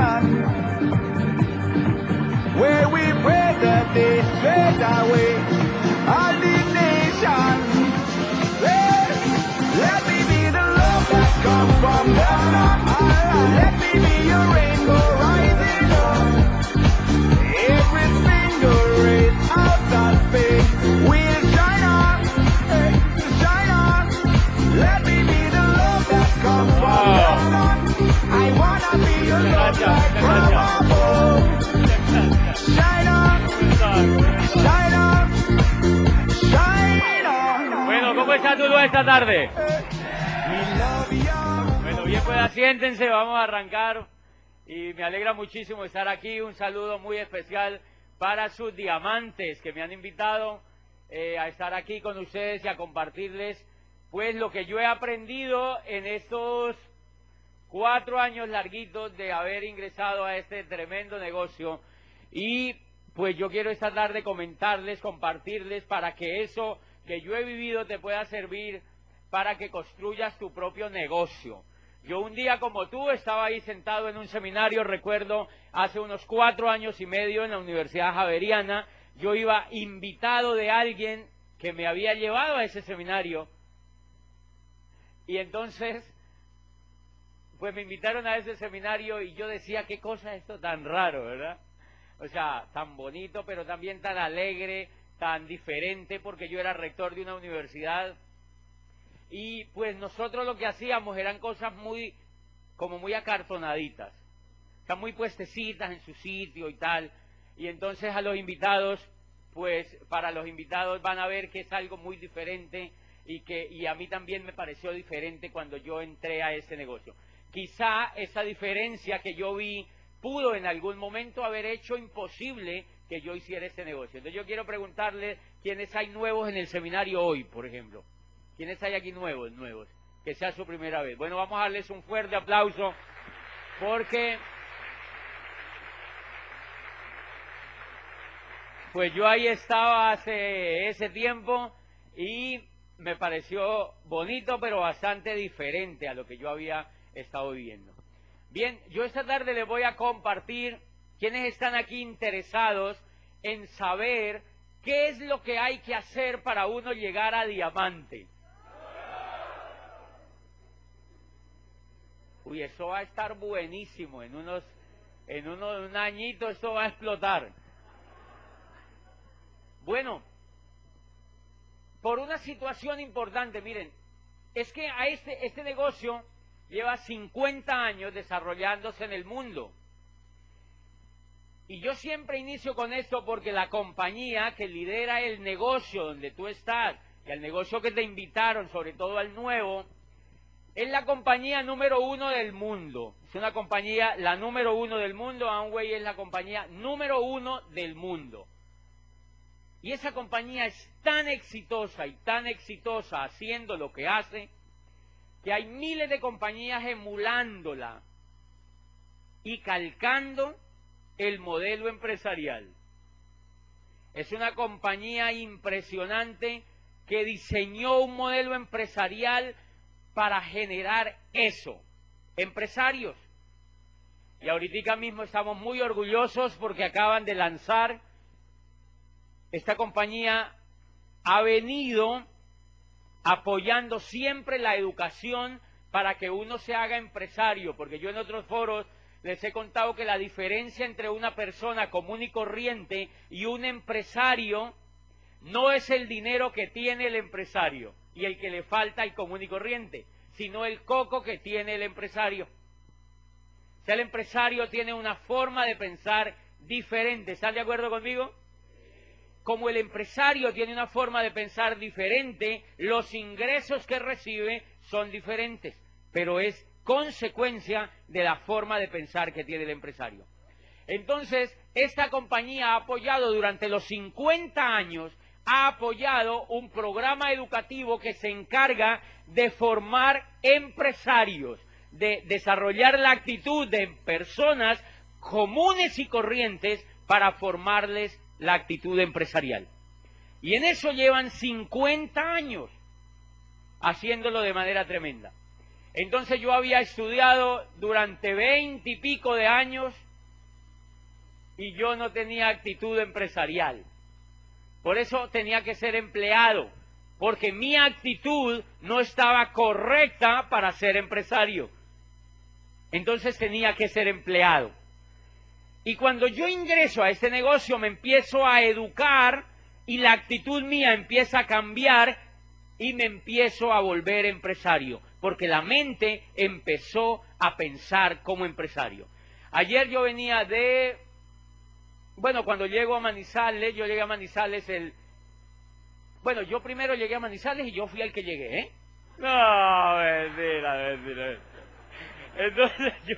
Where we pray that they straight away ¿cómo está todo esta tarde? Bueno, bien, pues asiéntense, vamos a arrancar. Y me alegra muchísimo estar aquí. Un saludo muy especial para sus diamantes que me han invitado eh, a estar aquí con ustedes y a compartirles pues lo que yo he aprendido en estos cuatro años larguitos de haber ingresado a este tremendo negocio. Y pues yo quiero esta tarde comentarles, compartirles para que eso que yo he vivido te pueda servir para que construyas tu propio negocio. Yo un día como tú estaba ahí sentado en un seminario, recuerdo, hace unos cuatro años y medio en la Universidad Javeriana, yo iba invitado de alguien que me había llevado a ese seminario y entonces pues me invitaron a ese seminario y yo decía, qué cosa es esto tan raro, ¿verdad? O sea, tan bonito, pero también tan alegre, tan diferente, porque yo era rector de una universidad. Y pues nosotros lo que hacíamos eran cosas muy, como muy acartonaditas, están muy puestecitas en su sitio y tal. Y entonces a los invitados, pues para los invitados van a ver que es algo muy diferente y que y a mí también me pareció diferente cuando yo entré a ese negocio. Quizá esa diferencia que yo vi pudo en algún momento haber hecho imposible que yo hiciera ese negocio. Entonces yo quiero preguntarle quiénes hay nuevos en el seminario hoy, por ejemplo. ¿Quiénes hay aquí nuevos, nuevos? Que sea su primera vez. Bueno, vamos a darles un fuerte aplauso porque pues yo ahí estaba hace ese tiempo y me pareció bonito pero bastante diferente a lo que yo había estado viviendo. Bien, yo esta tarde les voy a compartir quienes están aquí interesados en saber qué es lo que hay que hacer para uno llegar a diamante. Uy, eso va a estar buenísimo. En unos, en uno, un añito eso va a explotar. Bueno, por una situación importante, miren, es que a este, este negocio lleva 50 años desarrollándose en el mundo. Y yo siempre inicio con esto porque la compañía que lidera el negocio donde tú estás y el negocio que te invitaron, sobre todo al nuevo, es la compañía número uno del mundo. Es una compañía, la número uno del mundo. Amway es la compañía número uno del mundo. Y esa compañía es tan exitosa y tan exitosa haciendo lo que hace que hay miles de compañías emulándola y calcando el modelo empresarial. Es una compañía impresionante que diseñó un modelo empresarial para generar eso, empresarios. Y ahorita mismo estamos muy orgullosos porque acaban de lanzar, esta compañía ha venido apoyando siempre la educación para que uno se haga empresario, porque yo en otros foros les he contado que la diferencia entre una persona común y corriente y un empresario no es el dinero que tiene el empresario y el que le falta al común y corriente, sino el coco que tiene el empresario. O el empresario tiene una forma de pensar diferente. ¿Están de acuerdo conmigo? como el empresario tiene una forma de pensar diferente, los ingresos que recibe son diferentes, pero es consecuencia de la forma de pensar que tiene el empresario. Entonces, esta compañía ha apoyado durante los 50 años, ha apoyado un programa educativo que se encarga de formar empresarios, de desarrollar la actitud de personas comunes y corrientes para formarles la actitud empresarial. Y en eso llevan 50 años haciéndolo de manera tremenda. Entonces yo había estudiado durante veinte y pico de años y yo no tenía actitud empresarial. Por eso tenía que ser empleado, porque mi actitud no estaba correcta para ser empresario. Entonces tenía que ser empleado. Y cuando yo ingreso a este negocio me empiezo a educar y la actitud mía empieza a cambiar y me empiezo a volver empresario, porque la mente empezó a pensar como empresario. Ayer yo venía de, bueno, cuando llego a Manizales, yo llegué a Manizales el, bueno, yo primero llegué a Manizales y yo fui el que llegué, ¿eh? No, mentira, mentira. Entonces yo,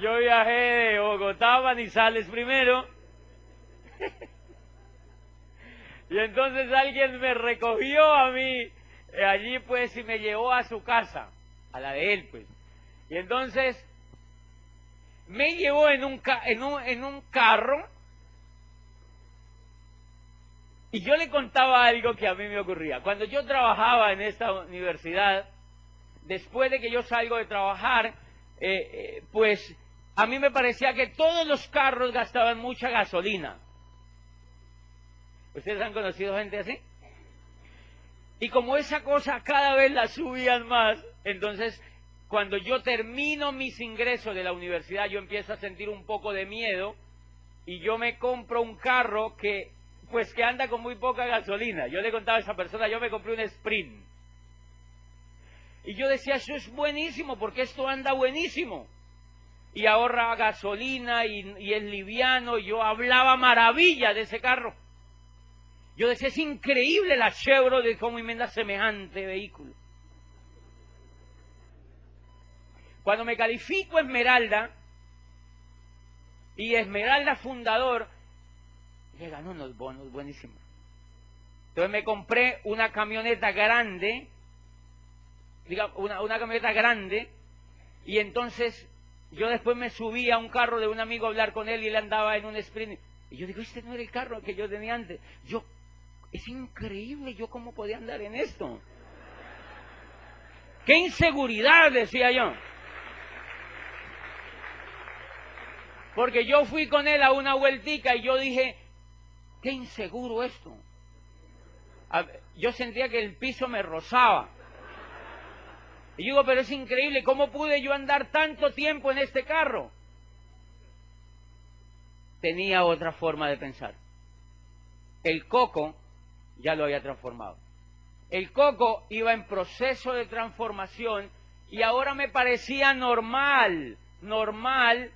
yo viajé de Bogotá a Manizales primero. y entonces alguien me recogió a mí eh, allí pues y me llevó a su casa, a la de él pues. Y entonces me llevó en un, en un, en un carro y yo le contaba algo que a mí me ocurría. Cuando yo trabajaba en esta universidad, después de que yo salgo de trabajar, eh, eh, pues a mí me parecía que todos los carros gastaban mucha gasolina. ¿Ustedes han conocido gente así? Y como esa cosa cada vez la subían más, entonces cuando yo termino mis ingresos de la universidad, yo empiezo a sentir un poco de miedo y yo me compro un carro que, pues que anda con muy poca gasolina. Yo le contaba a esa persona, yo me compré un Sprint. Y yo decía, eso es buenísimo, porque esto anda buenísimo. Y ahorra gasolina y, es liviano. Y yo hablaba maravilla de ese carro. Yo decía, es increíble la Chevrolet cómo inventa semejante vehículo. Cuando me califico Esmeralda, y Esmeralda fundador, le ganó unos bonos buenísimos. Entonces me compré una camioneta grande, diga, una, una camioneta grande, y entonces yo después me subí a un carro de un amigo a hablar con él y él andaba en un sprint. Y yo digo, este no era el carro que yo tenía antes. Yo es increíble yo cómo podía andar en esto. ¡Qué inseguridad! decía yo. Porque yo fui con él a una vueltica y yo dije, qué inseguro esto. Yo sentía que el piso me rozaba. Y digo, pero es increíble, ¿cómo pude yo andar tanto tiempo en este carro? Tenía otra forma de pensar. El coco ya lo había transformado. El coco iba en proceso de transformación y ahora me parecía normal, normal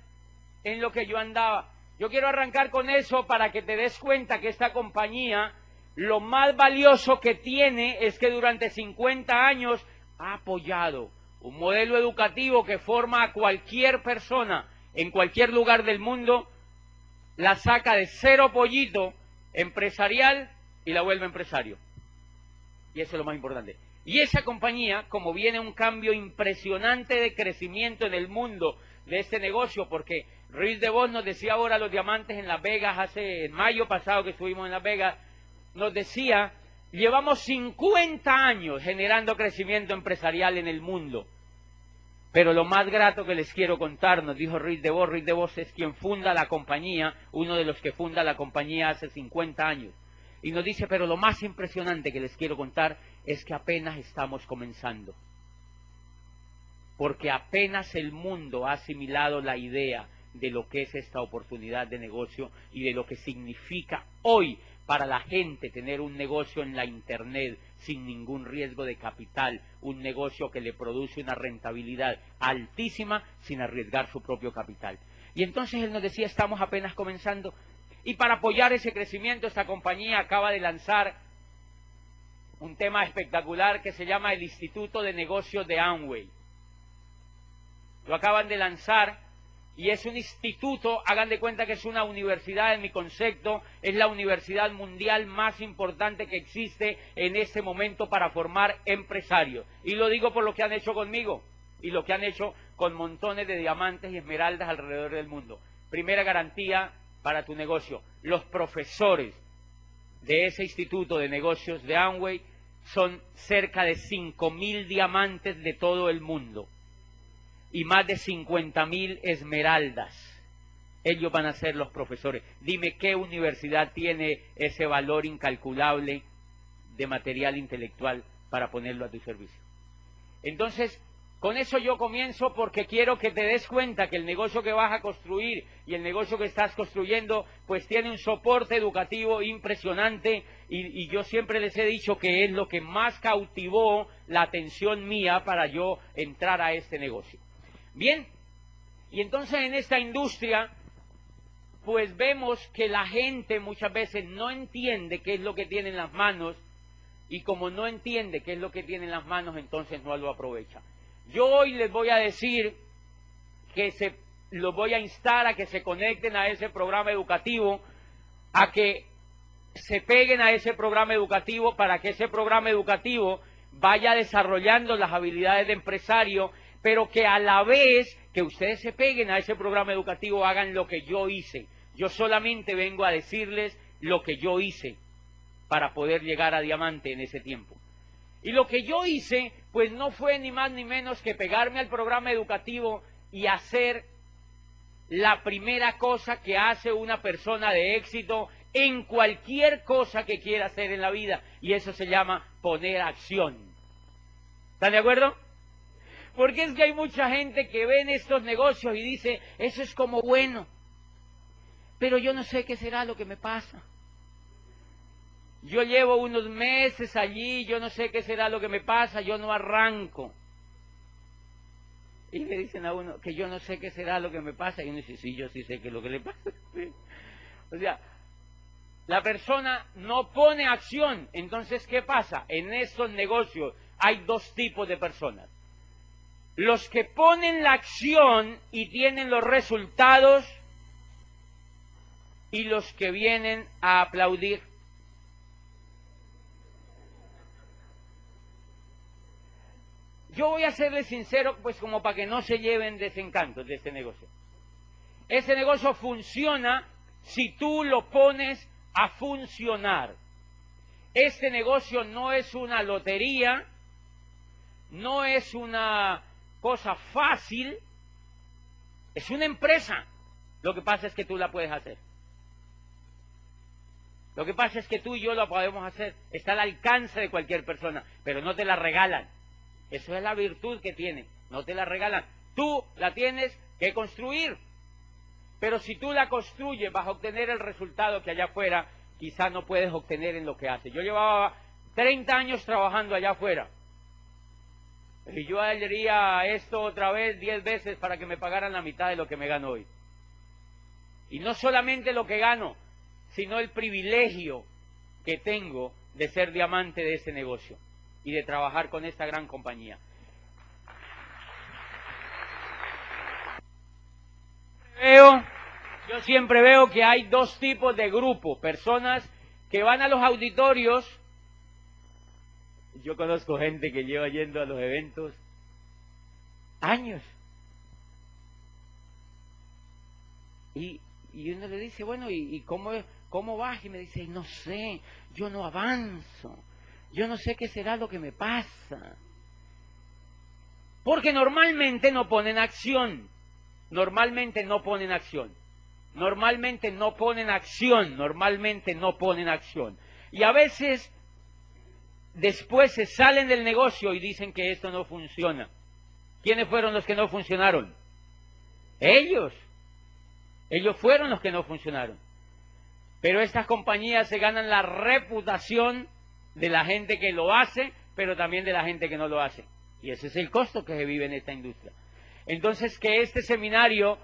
en lo que yo andaba. Yo quiero arrancar con eso para que te des cuenta que esta compañía, lo más valioso que tiene es que durante 50 años ha apoyado un modelo educativo que forma a cualquier persona en cualquier lugar del mundo, la saca de cero pollito empresarial y la vuelve empresario. Y eso es lo más importante. Y esa compañía, como viene un cambio impresionante de crecimiento en el mundo de este negocio, porque Ruiz de Vos nos decía ahora los diamantes en Las Vegas, hace en mayo pasado que estuvimos en Las Vegas, nos decía, llevamos 50 años generando crecimiento empresarial en el mundo. Pero lo más grato que les quiero contar, nos dijo Ruiz de Vos, Ruiz de Vos es quien funda la compañía, uno de los que funda la compañía hace 50 años. Y nos dice, pero lo más impresionante que les quiero contar es que apenas estamos comenzando. Porque apenas el mundo ha asimilado la idea de lo que es esta oportunidad de negocio y de lo que significa hoy para la gente tener un negocio en la Internet sin ningún riesgo de capital, un negocio que le produce una rentabilidad altísima sin arriesgar su propio capital. Y entonces él nos decía, estamos apenas comenzando, y para apoyar ese crecimiento, esta compañía acaba de lanzar un tema espectacular que se llama el Instituto de Negocios de Amway. Lo acaban de lanzar y es un instituto, hagan de cuenta que es una universidad en mi concepto, es la universidad mundial más importante que existe en este momento para formar empresarios. Y lo digo por lo que han hecho conmigo y lo que han hecho con montones de diamantes y esmeraldas alrededor del mundo. Primera garantía, para tu negocio. Los profesores de ese Instituto de Negocios de Amway son cerca de 5.000 diamantes de todo el mundo. Y más de 50 mil esmeraldas. Ellos van a ser los profesores. Dime qué universidad tiene ese valor incalculable de material intelectual para ponerlo a tu servicio. Entonces, con eso yo comienzo porque quiero que te des cuenta que el negocio que vas a construir y el negocio que estás construyendo pues tiene un soporte educativo impresionante y, yo siempre les he dicho que es lo que más cautivó la atención mía para yo entrar a este negocio. Bien, y entonces en esta industria pues vemos que la gente muchas veces no entiende qué es lo que tiene en las manos y como no entiende qué es lo que tiene en las manos entonces no lo aprovecha. Yo hoy les voy a decir que se los voy a instar a que se conecten a ese programa educativo, a que se peguen a ese programa educativo para que ese programa educativo vaya desarrollando las habilidades de empresario, pero que a la vez que ustedes se peguen a ese programa educativo hagan lo que yo hice. Yo solamente vengo a decirles lo que yo hice para poder llegar a diamante en ese tiempo. Y lo que yo hice, pues no fue ni más ni menos que pegarme al programa educativo y hacer la primera cosa que hace una persona de éxito en cualquier cosa que quiera hacer en la vida. Y eso se llama poner acción. ¿Están de acuerdo? Porque es que hay mucha gente que ve en estos negocios y dice, eso es como bueno, pero yo no sé qué será lo que me pasa. Yo llevo unos meses allí, yo no sé qué será lo que me pasa, yo no arranco. Y le dicen a uno que yo no sé qué será lo que me pasa, y uno dice, sí, yo sí sé qué es lo que le pasa. o sea, la persona no pone acción. Entonces, ¿qué pasa? En estos negocios hay dos tipos de personas. Los que ponen la acción y tienen los resultados y los que vienen a aplaudir. Yo voy a serle sincero, pues como para que no se lleven desencantos de este negocio. Ese negocio funciona si tú lo pones a funcionar. Este negocio no es una lotería, no es una cosa fácil, es una empresa. Lo que pasa es que tú la puedes hacer. Lo que pasa es que tú y yo lo podemos hacer. Está al alcance de cualquier persona, pero no te la regalan. Eso es la virtud que tiene. No te la regalan. Tú la tienes que construir. Pero si tú la construyes vas a obtener el resultado que allá afuera quizás no puedes obtener en lo que haces. Yo llevaba 30 años trabajando allá afuera. Y yo haría esto otra vez 10 veces para que me pagaran la mitad de lo que me gano hoy. Y no solamente lo que gano, sino el privilegio que tengo de ser diamante de ese negocio y de trabajar con esta gran compañía. Veo, yo siempre veo que hay dos tipos de grupos, personas que van a los auditorios. Yo conozco gente que lleva yendo a los eventos años. Y, y uno le dice, bueno, ¿y, cómo, cómo vas? Y me dice, no sé, yo no avanzo yo no sé qué será lo que me pasa. Porque normalmente no ponen acción. Normalmente no ponen acción. Normalmente no ponen acción. Normalmente no ponen acción. Y a veces después se salen del negocio y dicen que esto no funciona. ¿Quiénes fueron los que no funcionaron? Ellos. Ellos fueron los que no funcionaron. Pero estas compañías se ganan la reputación de la gente que lo hace, pero también de la gente que no lo hace. Y ese es el costo que se vive en esta industria. Entonces, que este seminario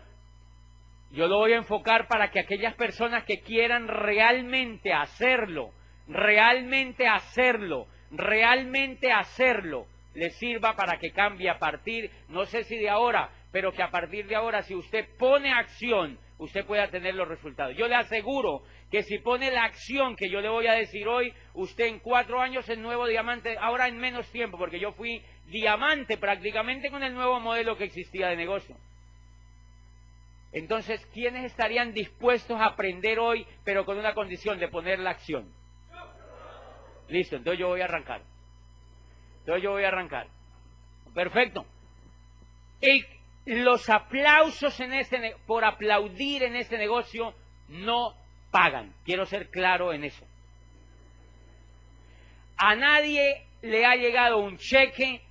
yo lo voy a enfocar para que aquellas personas que quieran realmente hacerlo, realmente hacerlo, realmente hacerlo, les sirva para que cambie a partir, no sé si de ahora, pero que a partir de ahora, si usted pone acción, usted pueda tener los resultados. Yo le aseguro que si pone la acción que yo le voy a decir hoy, usted en cuatro años es nuevo diamante, ahora en menos tiempo, porque yo fui diamante prácticamente con el nuevo modelo que existía de negocio. Entonces, ¿quiénes estarían dispuestos a aprender hoy, pero con una condición de poner la acción? Listo, entonces yo voy a arrancar. Entonces yo voy a arrancar. Perfecto. Y los aplausos en este por aplaudir en este negocio no pagan. Quiero ser claro en eso. A nadie le ha llegado un cheque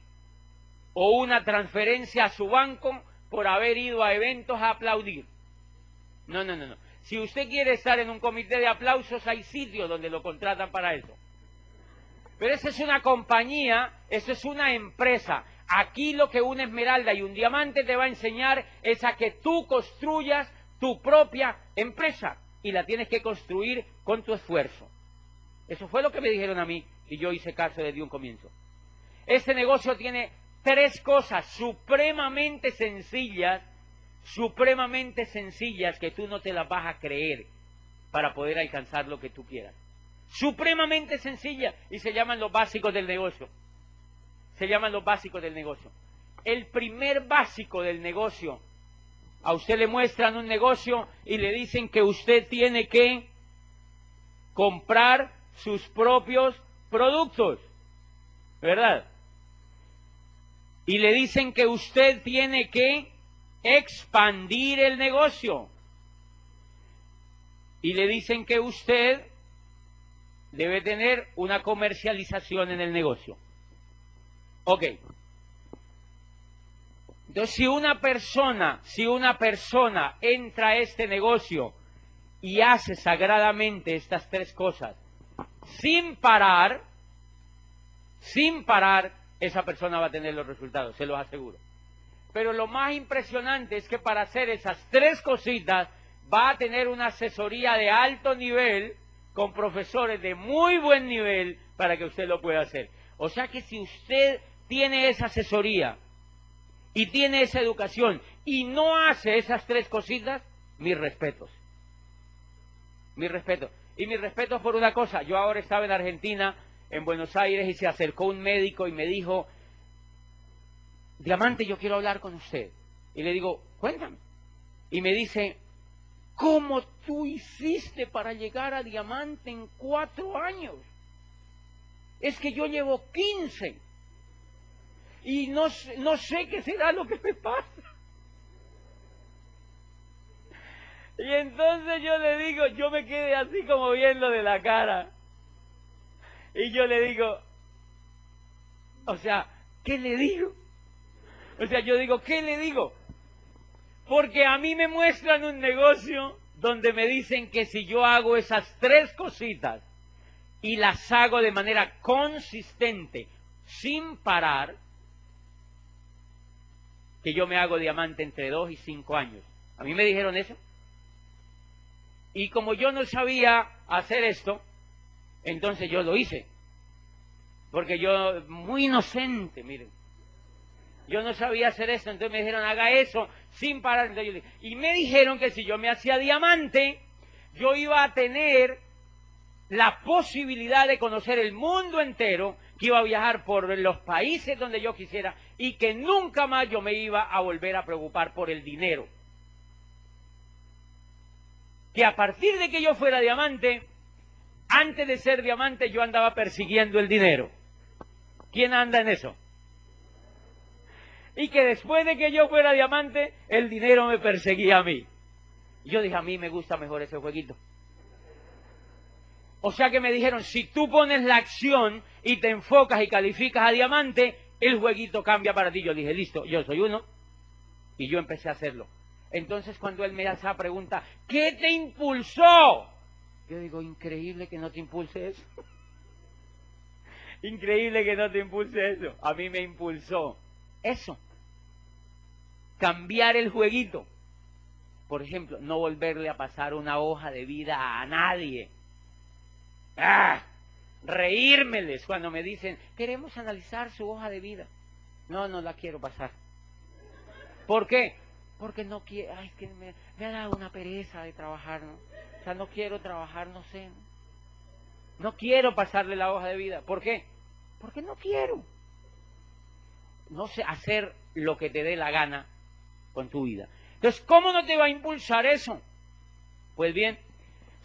o una transferencia a su banco por haber ido a eventos a aplaudir. No, no, no, no. Si usted quiere estar en un comité de aplausos, hay sitios donde lo contratan para eso. Pero esa es una compañía, eso es una empresa. Aquí lo que una esmeralda y un diamante te va a enseñar es a que tú construyas tu propia empresa y la tienes que construir con tu esfuerzo. Eso fue lo que me dijeron a mí y yo hice caso desde un comienzo. Este negocio tiene tres cosas supremamente sencillas, supremamente sencillas que tú no te las vas a creer para poder alcanzar lo que tú quieras. Supremamente sencillas y se llaman los básicos del negocio. Se llaman los básicos del negocio. El primer básico del negocio, a usted le muestran un negocio y le dicen que usted tiene que comprar sus propios productos, ¿verdad? Y le dicen que usted tiene que expandir el negocio. Y le dicen que usted debe tener una comercialización en el negocio. Ok. Entonces, si una persona, si una persona entra a este negocio y hace sagradamente estas tres cosas, sin parar, sin parar, esa persona va a tener los resultados, se los aseguro. Pero lo más impresionante es que para hacer esas tres cositas va a tener una asesoría de alto nivel con profesores de muy buen nivel para que usted lo pueda hacer. O sea que si usted tiene esa asesoría y tiene esa educación y no hace esas tres cositas, mis respetos. Mis respetos. Y mis respetos por una cosa, yo ahora estaba en Argentina, en Buenos Aires, y se acercó un médico y me dijo, Diamante, yo quiero hablar con usted. Y le digo, cuéntame. Y me dice, ¿cómo tú hiciste para llegar a Diamante en cuatro años? Es que yo llevo 15 y no, no sé qué será lo que me pasa. Y entonces yo le digo, yo me quedé así como viendo de la cara. Y yo le digo, o sea, ¿qué le digo? O sea, yo digo, ¿qué le digo? Porque a mí me muestran un negocio donde me dicen que si yo hago esas tres cositas y las hago de manera consistente, sin parar, que yo me hago diamante entre dos y cinco años. A mí me dijeron eso. Y como yo no sabía hacer esto, entonces yo lo hice. Porque yo, muy inocente, miren. Yo no sabía hacer eso, entonces me dijeron, haga eso sin parar. Y me dijeron que si yo me hacía diamante, yo iba a tener la posibilidad de conocer el mundo entero, que iba a viajar por los países donde yo quisiera y que nunca más yo me iba a volver a preocupar por el dinero. Que a partir de que yo fuera diamante, antes de ser diamante yo andaba persiguiendo el dinero. ¿Quién anda en eso? Y que después de que yo fuera diamante, el dinero me perseguía a mí. Y yo dije, a mí me gusta mejor ese jueguito. O sea que me dijeron, si tú pones la acción y te enfocas y calificas a diamante, el jueguito cambia para ti. Yo dije, listo, yo soy uno. Y yo empecé a hacerlo. Entonces cuando él me hace la pregunta, ¿qué te impulsó? Yo digo, increíble que no te impulse eso. increíble que no te impulse eso. A mí me impulsó eso. Cambiar el jueguito. Por ejemplo, no volverle a pasar una hoja de vida a nadie. ¡Ah! Reírmeles cuando me dicen, queremos analizar su hoja de vida. No, no la quiero pasar. ¿Por qué? Porque no quiero, ay, es que me, ha dado una pereza de trabajar, ¿no? O sea, no quiero trabajar, no sé. No quiero pasarle la hoja de vida. ¿Por qué? Porque no quiero. No sé, hacer lo que te dé la gana con tu vida. Entonces, ¿cómo no te va a impulsar eso? Pues bien,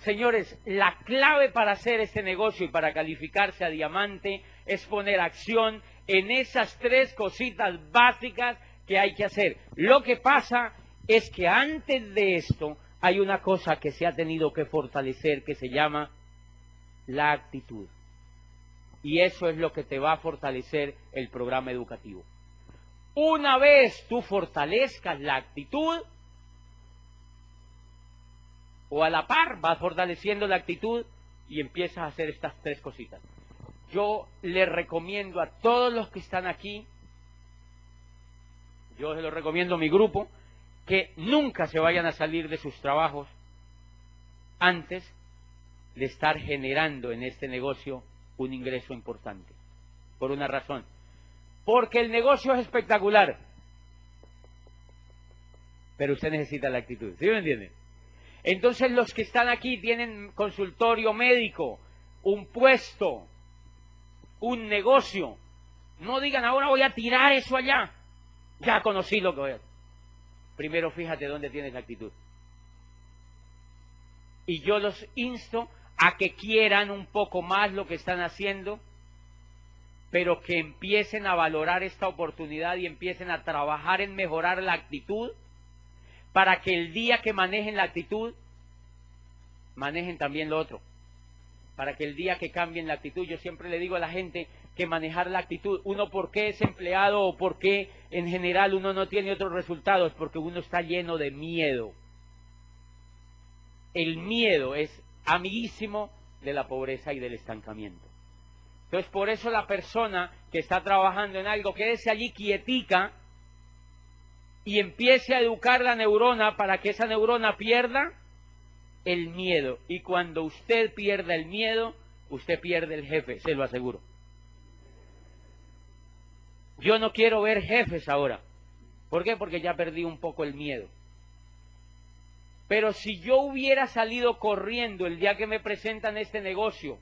señores, la clave para hacer este negocio y para calificarse a diamante es poner acción en esas tres cositas básicas que hay que hacer. Lo que pasa es que antes de esto hay una cosa que se ha tenido que fortalecer que se llama la actitud. Y eso es lo que te va a fortalecer el programa educativo. Una vez tú fortalezcas la actitud, o a la par vas fortaleciendo la actitud y empiezas a hacer estas tres cositas. Yo le recomiendo a todos los que están aquí, yo se lo recomiendo a mi grupo, que nunca se vayan a salir de sus trabajos antes de estar generando en este negocio un ingreso importante. Por una razón. Porque el negocio es espectacular. Pero usted necesita la actitud. ¿Sí me entiende? Entonces los que están aquí tienen consultorio médico, un puesto, un negocio. No digan ahora voy a tirar eso allá. Ya conocí lo que voy a hacer. Primero fíjate dónde tienes la actitud. Y yo los insto a que quieran un poco más lo que están haciendo, pero que empiecen a valorar esta oportunidad y empiecen a trabajar en mejorar la actitud para que el día que manejen la actitud, manejen también lo otro. Para que el día que cambien la actitud, yo siempre le digo a la gente que manejar la actitud, uno por qué es empleado o por qué en general uno no tiene otros resultados, porque uno está lleno de miedo. El miedo es amiguísimo de la pobreza y del estancamiento. Entonces, por eso la persona que está trabajando en algo, quédese allí quietica y empiece a educar la neurona para que esa neurona pierda el miedo. Y cuando usted pierda el miedo, usted pierde el jefe, se lo aseguro. Yo no quiero ver jefes ahora. ¿Por qué? Porque ya perdí un poco el miedo. Pero si yo hubiera salido corriendo el día que me presentan este negocio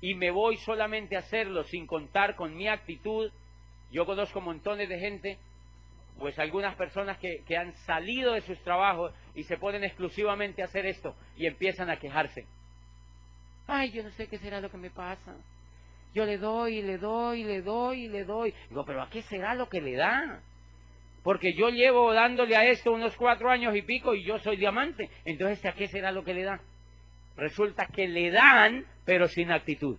y me voy solamente a hacerlo sin contar con mi actitud, yo conozco montones de gente, pues algunas personas que, que han salido de sus trabajos y se ponen exclusivamente a hacer esto y empiezan a quejarse. Ay, yo no sé qué será lo que me pasa. Yo le doy, y le doy, y le doy, y le doy. Digo, pero ¿a qué será lo que le da? Porque yo llevo dándole a esto unos cuatro años y pico y yo soy diamante. Entonces, ¿a qué será lo que le da? Resulta que le dan, pero sin actitud.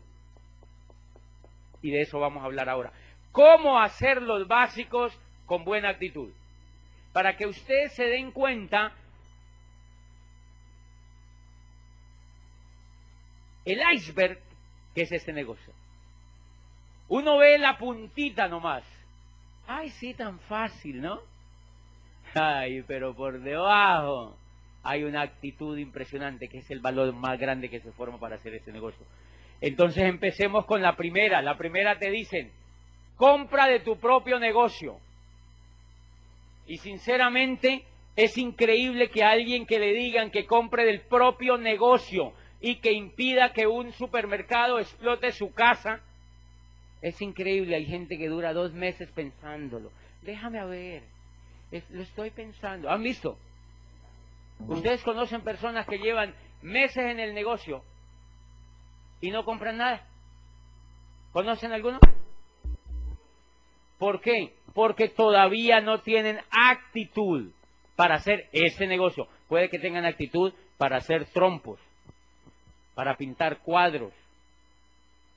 Y de eso vamos a hablar ahora. ¿Cómo hacer los básicos con buena actitud? Para que ustedes se den cuenta, el iceberg que es este negocio. Uno ve la puntita nomás Ay, sí, tan fácil, ¿no? Ay, pero por debajo hay una actitud impresionante que es el valor más grande que se forma para hacer ese negocio. Entonces empecemos con la primera. La primera te dicen, compra de tu propio negocio. Y sinceramente es increíble que alguien que le digan que compre del propio negocio y que impida que un supermercado explote su casa, es increíble, hay gente que dura dos meses pensándolo. Déjame a ver, lo estoy pensando. ¿Han visto? Ustedes conocen personas que llevan meses en el negocio y no compran nada. ¿Conocen alguno? ¿Por qué? Porque todavía no tienen actitud para hacer ese negocio. Puede que tengan actitud para hacer trompos, para pintar cuadros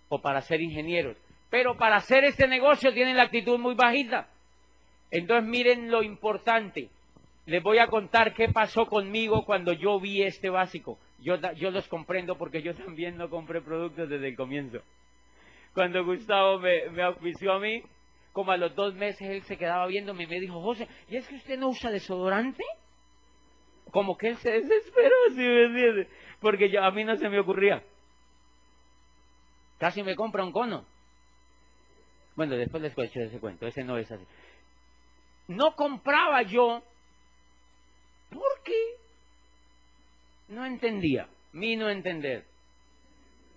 o para ser ingenieros, pero para hacer este negocio tienen la actitud muy bajita. Entonces miren lo importante. Les voy a contar qué pasó conmigo cuando yo vi este básico. Yo, yo los comprendo porque yo también no compré productos desde el comienzo. Cuando Gustavo me, me auspició a mí, como a los dos meses él se quedaba viéndome y me dijo, José, ¿y es que usted no usa desodorante? Como que él se desesperó, si me entiende? Porque yo, a mí no se me ocurría. Casi me compra un cono. Bueno, después les cuento ese cuento, ese no es así. No compraba yo porque no entendía, mi no entender.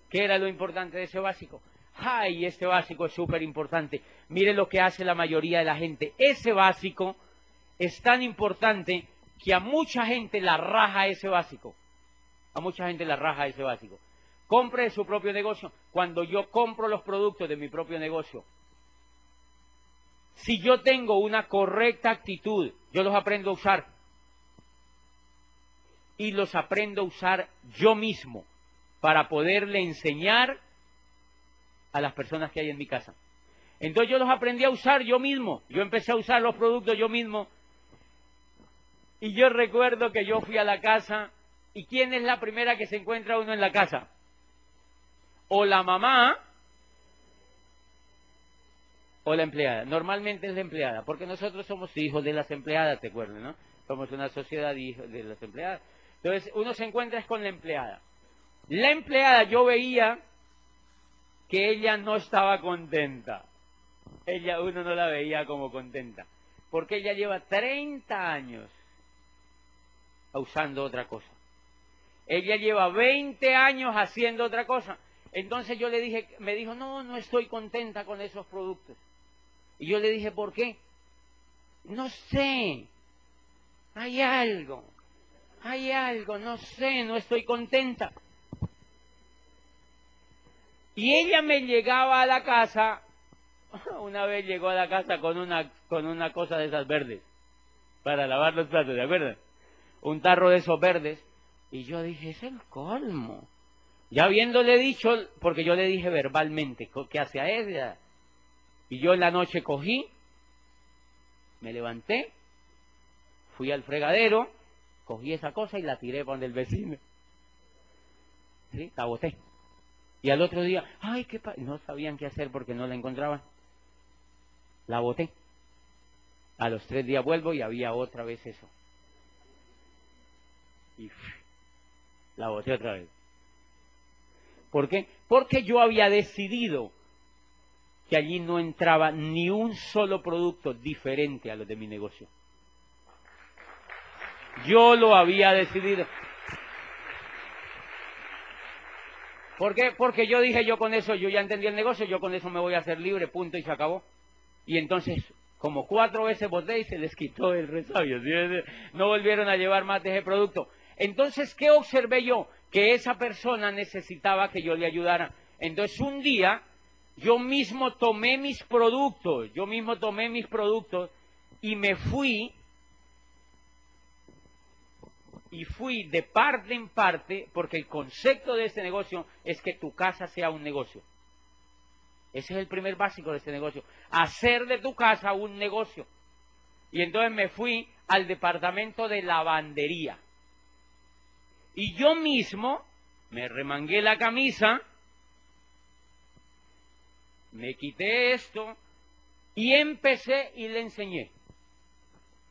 ¿Qué era lo importante de ese básico? ¡Ay, este básico es súper importante! Mire lo que hace la mayoría de la gente. Ese básico es tan importante que a mucha gente la raja ese básico. A mucha gente la raja ese básico. Compre su propio negocio. Cuando yo compro los productos de mi propio negocio, Si yo tengo una correcta actitud, yo los aprendo a usar. Y los aprendo a usar yo mismo para poderle enseñar a las personas que hay en mi casa. Entonces yo los aprendí a usar yo mismo. Yo empecé a usar los productos yo mismo. Y yo recuerdo que yo fui a la casa. ¿Y quién es la primera que se encuentra uno en la casa? O la mamá o la empleada. Normalmente es la empleada, porque nosotros somos hijos de las empleadas, te acuerdas, ¿no? Somos una sociedad de hijos de las empleadas. Entonces uno se encuentra con la empleada. La empleada yo veía que ella no estaba contenta. Ella, uno no la veía como contenta. Porque ella lleva 30 años usando otra cosa. Ella lleva 20 años haciendo otra cosa. Entonces yo le dije, me dijo, no, no estoy contenta con esos productos. Y yo le dije, ¿por qué? No sé. Hay algo. Hay algo, no sé, no estoy contenta. Y ella me llegaba a la casa, una vez llegó a la casa con una, con una cosa de esas verdes, para lavar los platos, ¿de acuerdo? Un tarro de esos verdes, y yo dije, es el colmo. Ya habiéndole dicho, porque yo le dije verbalmente, ¿qué hace a ella? Y yo en la noche cogí, me levanté, fui al fregadero, cogí esa cosa y la tiré para donde el vecino. ¿Sí? La boté. Y al otro día, ay, qué no sabían qué hacer porque no la encontraban. La boté. A los tres días vuelvo y había otra vez eso. Y la boté otra vez. ¿Por qué? Porque yo había decidido que allí no entraba ni un solo producto diferente a los de mi negocio. Yo lo había decidido. ¿Por qué? Porque yo dije, yo con eso, yo ya entendí el negocio, yo con eso me voy a hacer libre, punto, y se acabó. Y entonces, como cuatro veces voté y se les quitó el resabio. No volvieron a llevar más de ese producto. Entonces, ¿qué observé yo? Que esa persona necesitaba que yo le ayudara. Entonces, un día, yo mismo tomé mis productos, yo mismo tomé mis productos y me fui y fui de parte en parte, porque el concepto de este negocio es que tu casa sea un negocio. Ese es el primer básico de este negocio. Hacer de tu casa un negocio. Y entonces me fui al departamento de lavandería. Y yo mismo me remangué la camisa, me quité esto y empecé y le enseñé.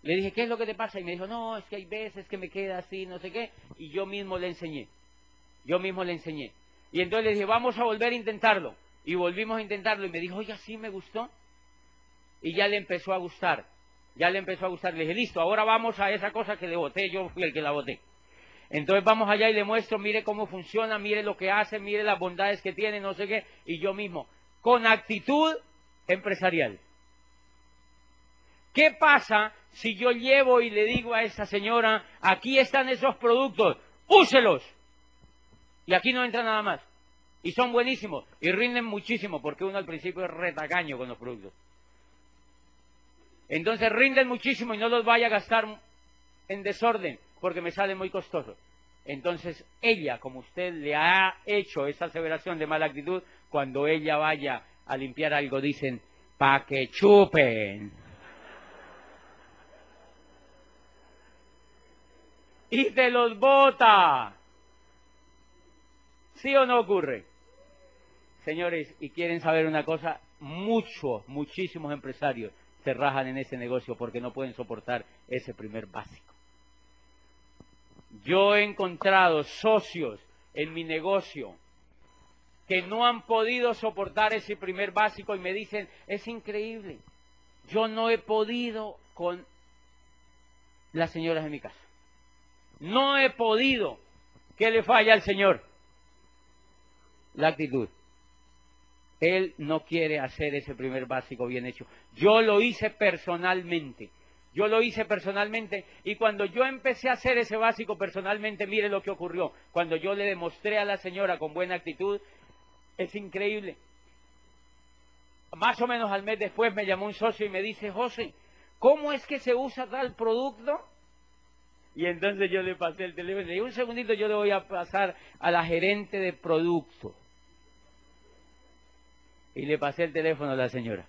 Le dije, ¿qué es lo que te pasa? Y me dijo, no, es que hay veces que me queda así, no sé qué. Y yo mismo le enseñé. Yo mismo le enseñé. Y entonces le dije, vamos a volver a intentarlo. Y volvimos a intentarlo. Y me dijo, oye, sí me gustó. Y ya le empezó a gustar. Ya le empezó a gustar. Le dije, listo, ahora vamos a esa cosa que le boté. Yo fui el que la boté. Entonces vamos allá y le muestro, mire cómo funciona, mire lo que hace, mire las bondades que tiene, no sé qué. Y yo mismo, con actitud empresarial. ¿Qué pasa si yo llevo y le digo a esa señora, aquí están esos productos, úselos? Y aquí no entra nada más. Y son buenísimos y rinden muchísimo porque uno al principio es retacaño con los productos. Entonces rinden muchísimo y no los vaya a gastar en desorden porque me sale muy costoso. Entonces ella, como usted le ha hecho esa aseveración de mala actitud, cuando ella vaya a limpiar algo dicen, pa' que chupen. Y te los bota. ¿Sí o no ocurre? Señores, y quieren saber una cosa, muchos, muchísimos empresarios se rajan en ese negocio porque no pueden soportar ese primer básico. Yo he encontrado socios en mi negocio que no han podido soportar ese primer básico y me dicen, es increíble, yo no he podido con las señoras de mi casa. No he podido. ¿Qué le falla al Señor? La actitud. Él no quiere hacer ese primer básico bien hecho. Yo lo hice personalmente. Yo lo hice personalmente y cuando yo empecé a hacer ese básico personalmente, mire lo que ocurrió. Cuando yo le demostré a la señora con buena actitud, es increíble. más o menos al mes después me llamó un socio y me dice, José, ¿cómo es que se usa tal producto? Y entonces yo le pasé el teléfono y le un segundito, yo le voy a pasar a la gerente de producto. Y le pasé el teléfono a la señora.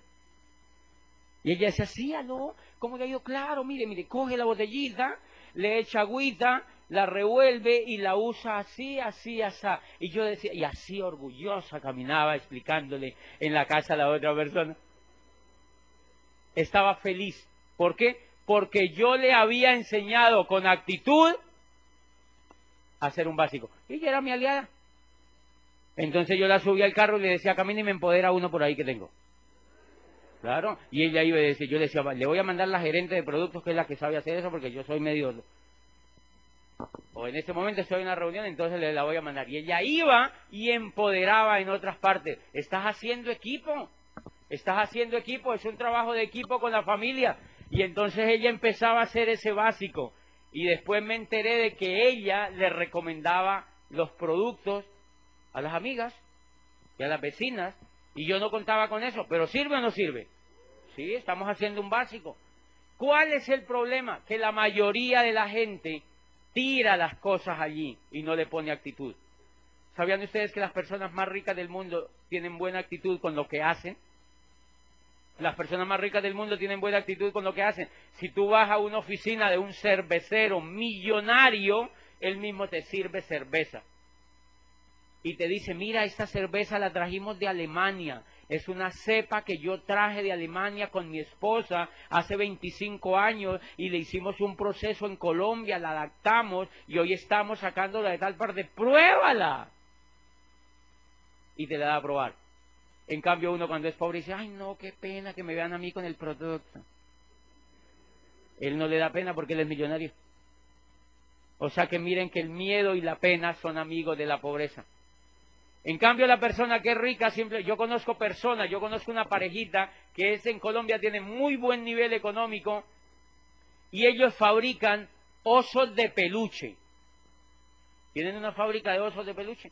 Y ella decía, sí, aló, ¿cómo que yo? Claro, mire, mire, coge la botellita, le echa agüita, la revuelve y la usa así, así, así. Y yo decía, y así orgullosa caminaba explicándole en la casa a la otra persona. Estaba feliz. ¿Por qué? Porque yo le había enseñado con actitud a hacer un básico. Y ella era mi aliada. Entonces yo la subí al carro y le decía, camina y me empodera uno por ahí que tengo. Claro, y ella iba a decir, yo le decía, le voy a mandar la gerente de productos que es la que sabe hacer eso porque yo soy medio o en ese momento estoy en una reunión, entonces le la voy a mandar. Y ella iba y empoderaba en otras partes. Estás haciendo equipo, estás haciendo equipo, es un trabajo de equipo con la familia. Y entonces ella empezaba a hacer ese básico. Y después me enteré de que ella le recomendaba los productos a las amigas y a las vecinas. Y yo no contaba con eso, pero ¿sirve o no sirve? Sí, estamos haciendo un básico. ¿Cuál es el problema? Que la mayoría de la gente tira las cosas allí y no le pone actitud. ¿Sabían ustedes que las personas más ricas del mundo tienen buena actitud con lo que hacen? Las personas más ricas del mundo tienen buena actitud con lo que hacen. Si tú vas a una oficina de un cervecero millonario, él mismo te sirve cerveza. Y te dice, mira, esta cerveza la trajimos de Alemania. Es una cepa que yo traje de Alemania con mi esposa hace 25 años y le hicimos un proceso en Colombia, la adaptamos y hoy estamos sacándola de tal parte. ¡Pruébala! Y te la da a probar. En cambio, uno cuando es pobre dice, ay no, qué pena que me vean a mí con el producto. Él no le da pena porque él es millonario. O sea que miren que el miedo y la pena son amigos de la pobreza. En cambio, la persona que es rica, siempre, yo conozco personas, yo conozco una parejita que es en Colombia, tiene muy buen nivel económico y ellos fabrican osos de peluche. Tienen una fábrica de osos de peluche.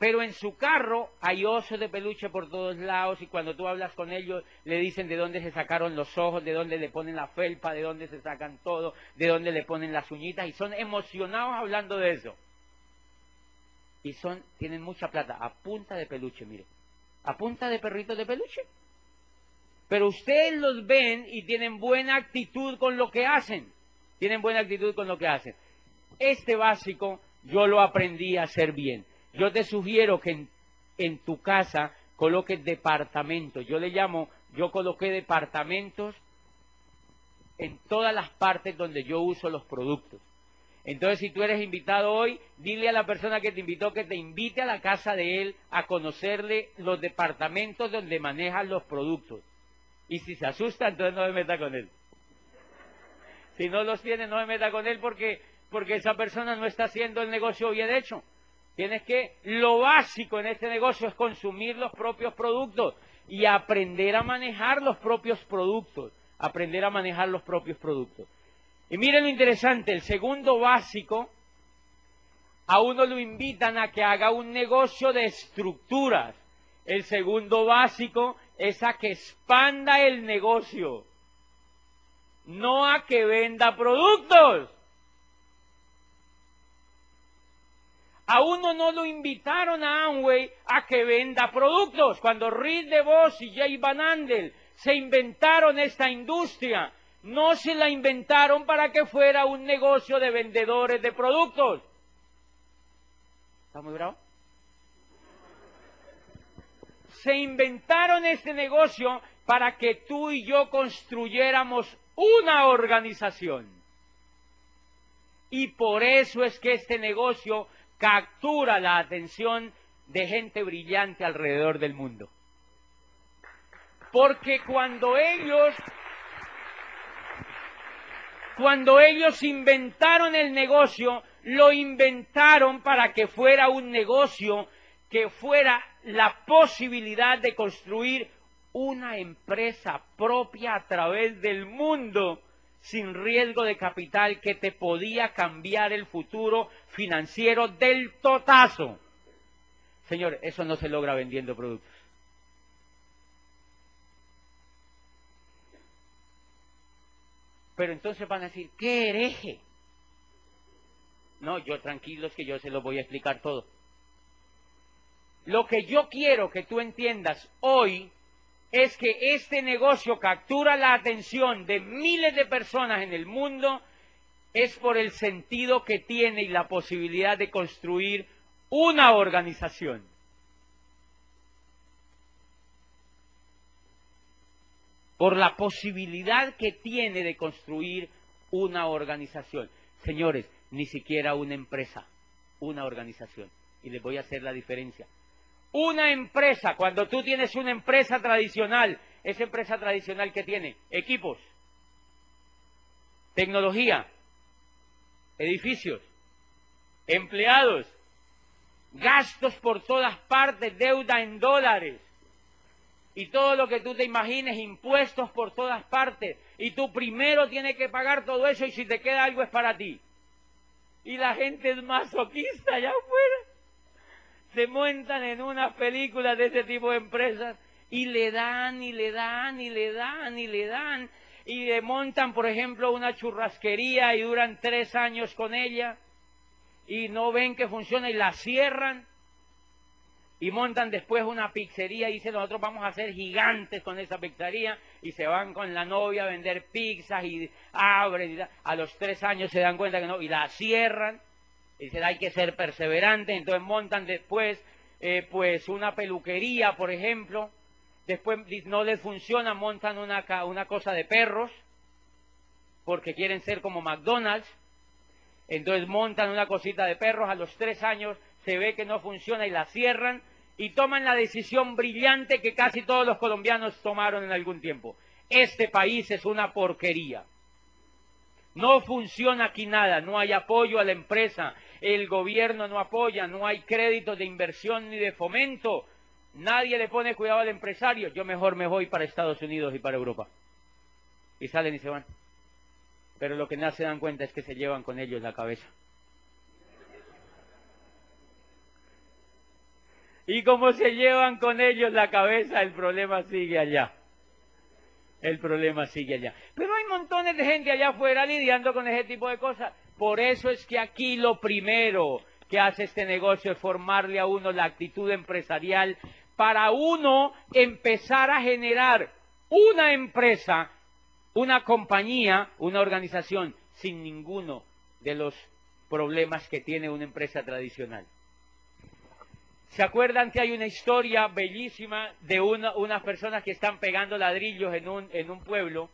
Pero en su carro hay osos de peluche por todos lados y cuando tú hablas con ellos le dicen de dónde se sacaron los ojos, de dónde le ponen la felpa, de dónde se sacan todo, de dónde le ponen las uñitas y son emocionados hablando de eso y son tienen mucha plata a punta de peluche, mire, a punta de perritos de peluche. Pero ustedes los ven y tienen buena actitud con lo que hacen. Tienen buena actitud con lo que hacen. Este básico yo lo aprendí a hacer bien. Yo te sugiero que en, tu casa coloques departamentos. Yo le llamo, yo coloqué departamentos en todas las partes donde yo uso los productos. Entonces, si tú eres invitado hoy, dile a la persona que te invitó que te invite a la casa de él a conocerle los departamentos donde manejan los productos. Y si se asusta, entonces no me meta con él. Si no los tiene, no me meta con él porque, porque esa persona no está haciendo el negocio bien hecho. Tienes que, lo básico en este negocio es consumir los propios productos y aprender a manejar los propios productos. Aprender a manejar los propios productos. Y miren lo interesante, el segundo básico, a uno lo invitan a que haga un negocio de estructuras. El segundo básico es a que expanda el negocio, no a que venda productos. A uno no lo invitaron a Amway a que venda productos. Cuando Reed DeVos y Jay Van Andel se inventaron esta industria, no se la inventaron para que fuera un negocio de vendedores de productos. ¿Está muy bravo? Se inventaron este negocio para que tú y yo construyéramos una organización. Y por eso es que este negocio captura la atención de gente brillante alrededor del mundo. Porque cuando ellos cuando ellos inventaron el negocio, lo inventaron para que fuera un negocio que fuera la posibilidad de construir una empresa propia a través del mundo sin riesgo de capital que te podía cambiar el futuro financiero del totazo. Señor, eso no se logra vendiendo productos. Pero entonces van a decir, ¡qué hereje! No, yo tranquilos que yo se los voy a explicar todo. Lo que yo quiero que tú entiendas hoy es que este negocio captura la atención de miles de personas en el mundo es por el sentido que tiene y la posibilidad de construir una organización. Por la posibilidad que tiene de construir una organización. Señores, ni siquiera una empresa, una organización. Y les voy a hacer la diferencia. Una empresa, cuando tú tienes una empresa tradicional, esa empresa tradicional que tiene equipos, tecnología, edificios, empleados, gastos por todas partes, deuda en dólares y todo lo que tú te imagines, impuestos por todas partes. Y tú primero tienes que pagar todo eso y si te queda algo es para ti. Y la gente es masoquista allá afuera se montan en unas películas de ese tipo de empresas y le dan y le dan y le dan y le dan y montan, por ejemplo, una churrasquería y duran tres años con ella y no ven que funciona y la cierran y montan después una pizzería y dicen nosotros vamos a ser gigantes con esa pizzería y se van con la novia a vender pizzas y abren y a los tres años se dan cuenta que no y la cierran. Dicen, hay que ser perseverante, entonces montan después eh, pues una peluquería, por ejemplo, después no les funciona, montan una, cosa de perros, porque quieren ser como McDonald's, entonces montan una cosita de perros, a los tres años se ve que no funciona y la cierran, y toman la decisión brillante que casi todos los colombianos tomaron en algún tiempo. Este país es una porquería. No funciona aquí nada, no hay apoyo a la empresa, el gobierno no apoya, no hay créditos de inversión ni de fomento, nadie le pone cuidado al empresario, yo mejor me voy para Estados Unidos y para Europa. Y salen y se van. Pero lo que no se dan cuenta es que se llevan con ellos la cabeza. Y como se llevan con ellos la cabeza, el problema sigue allá. El problema sigue allá. Pero hay montones de gente allá afuera lidiando con ese tipo de cosas. Por eso es que aquí lo primero que hace este negocio es formarle a uno la actitud empresarial para uno empezar a generar una empresa, una compañía, una organización sin ninguno de los problemas que tiene una empresa tradicional. ¿Se acuerdan que hay una historia bellísima de unas personas que están pegando ladrillos en un, en un pueblo?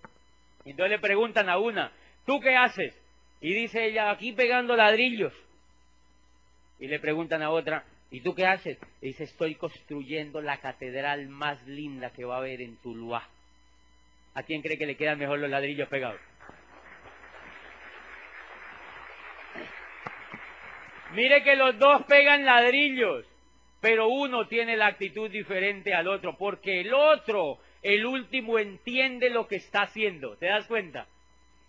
Y entonces le preguntan a una, ¿tú qué haces? Y dice ella, aquí pegando ladrillos. Y le preguntan a otra, ¿y tú qué haces? Dice, estoy construyendo la catedral más linda que va a haber en Tuluá. ¿A quién cree que le quedan mejor los ladrillos pegados? Mire que los dos pegan ladrillos, pero uno tiene la actitud diferente al otro, porque el otro, el último, entiende lo que está haciendo. ¿Te das cuenta?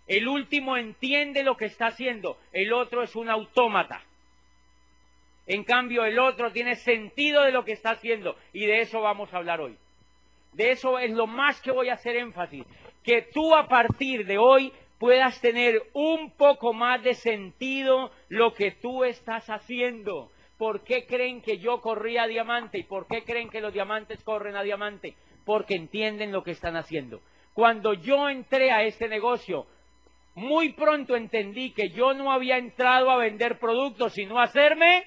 El último entiende lo que está haciendo, el otro es un autómata. En cambio, el otro tiene sentido de lo que está haciendo y de eso vamos a hablar hoy. De eso es lo más que voy a hacer énfasis. Que tú a partir de hoy puedas tener un poco más de sentido lo que tú estás haciendo. ¿Por qué creen que yo corría a diamante? ¿Y por qué creen que los diamantes corren a diamante? Porque entienden lo que están haciendo. Cuando yo entré a este negocio, muy pronto entendí que yo no había entrado a vender productos, sino a hacerme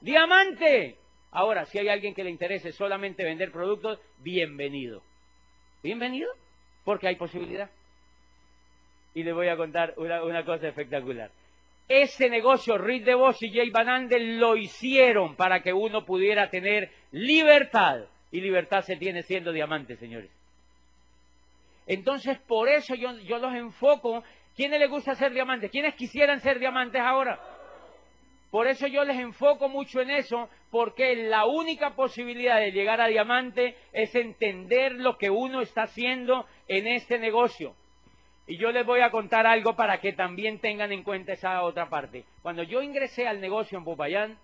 diamante. Ahora, si hay alguien que le interese solamente vender productos, bienvenido. Bienvenido, porque hay posibilidad. Y le voy a contar una, cosa espectacular. Ese negocio, Rick DeVos y Jay Van lo hicieron para que uno pudiera tener libertad. Y libertad se tiene siendo diamante, señores. Entonces, por eso yo, los enfoco. ¿Quiénes les gusta ser diamantes? ¿Quiénes quisieran ser diamantes ahora? Por eso yo les enfoco mucho en eso, porque la única posibilidad de llegar a diamante es entender lo que uno está haciendo en este negocio. Y yo les voy a contar algo para que también tengan en cuenta esa otra parte. Cuando yo ingresé al negocio en Popayán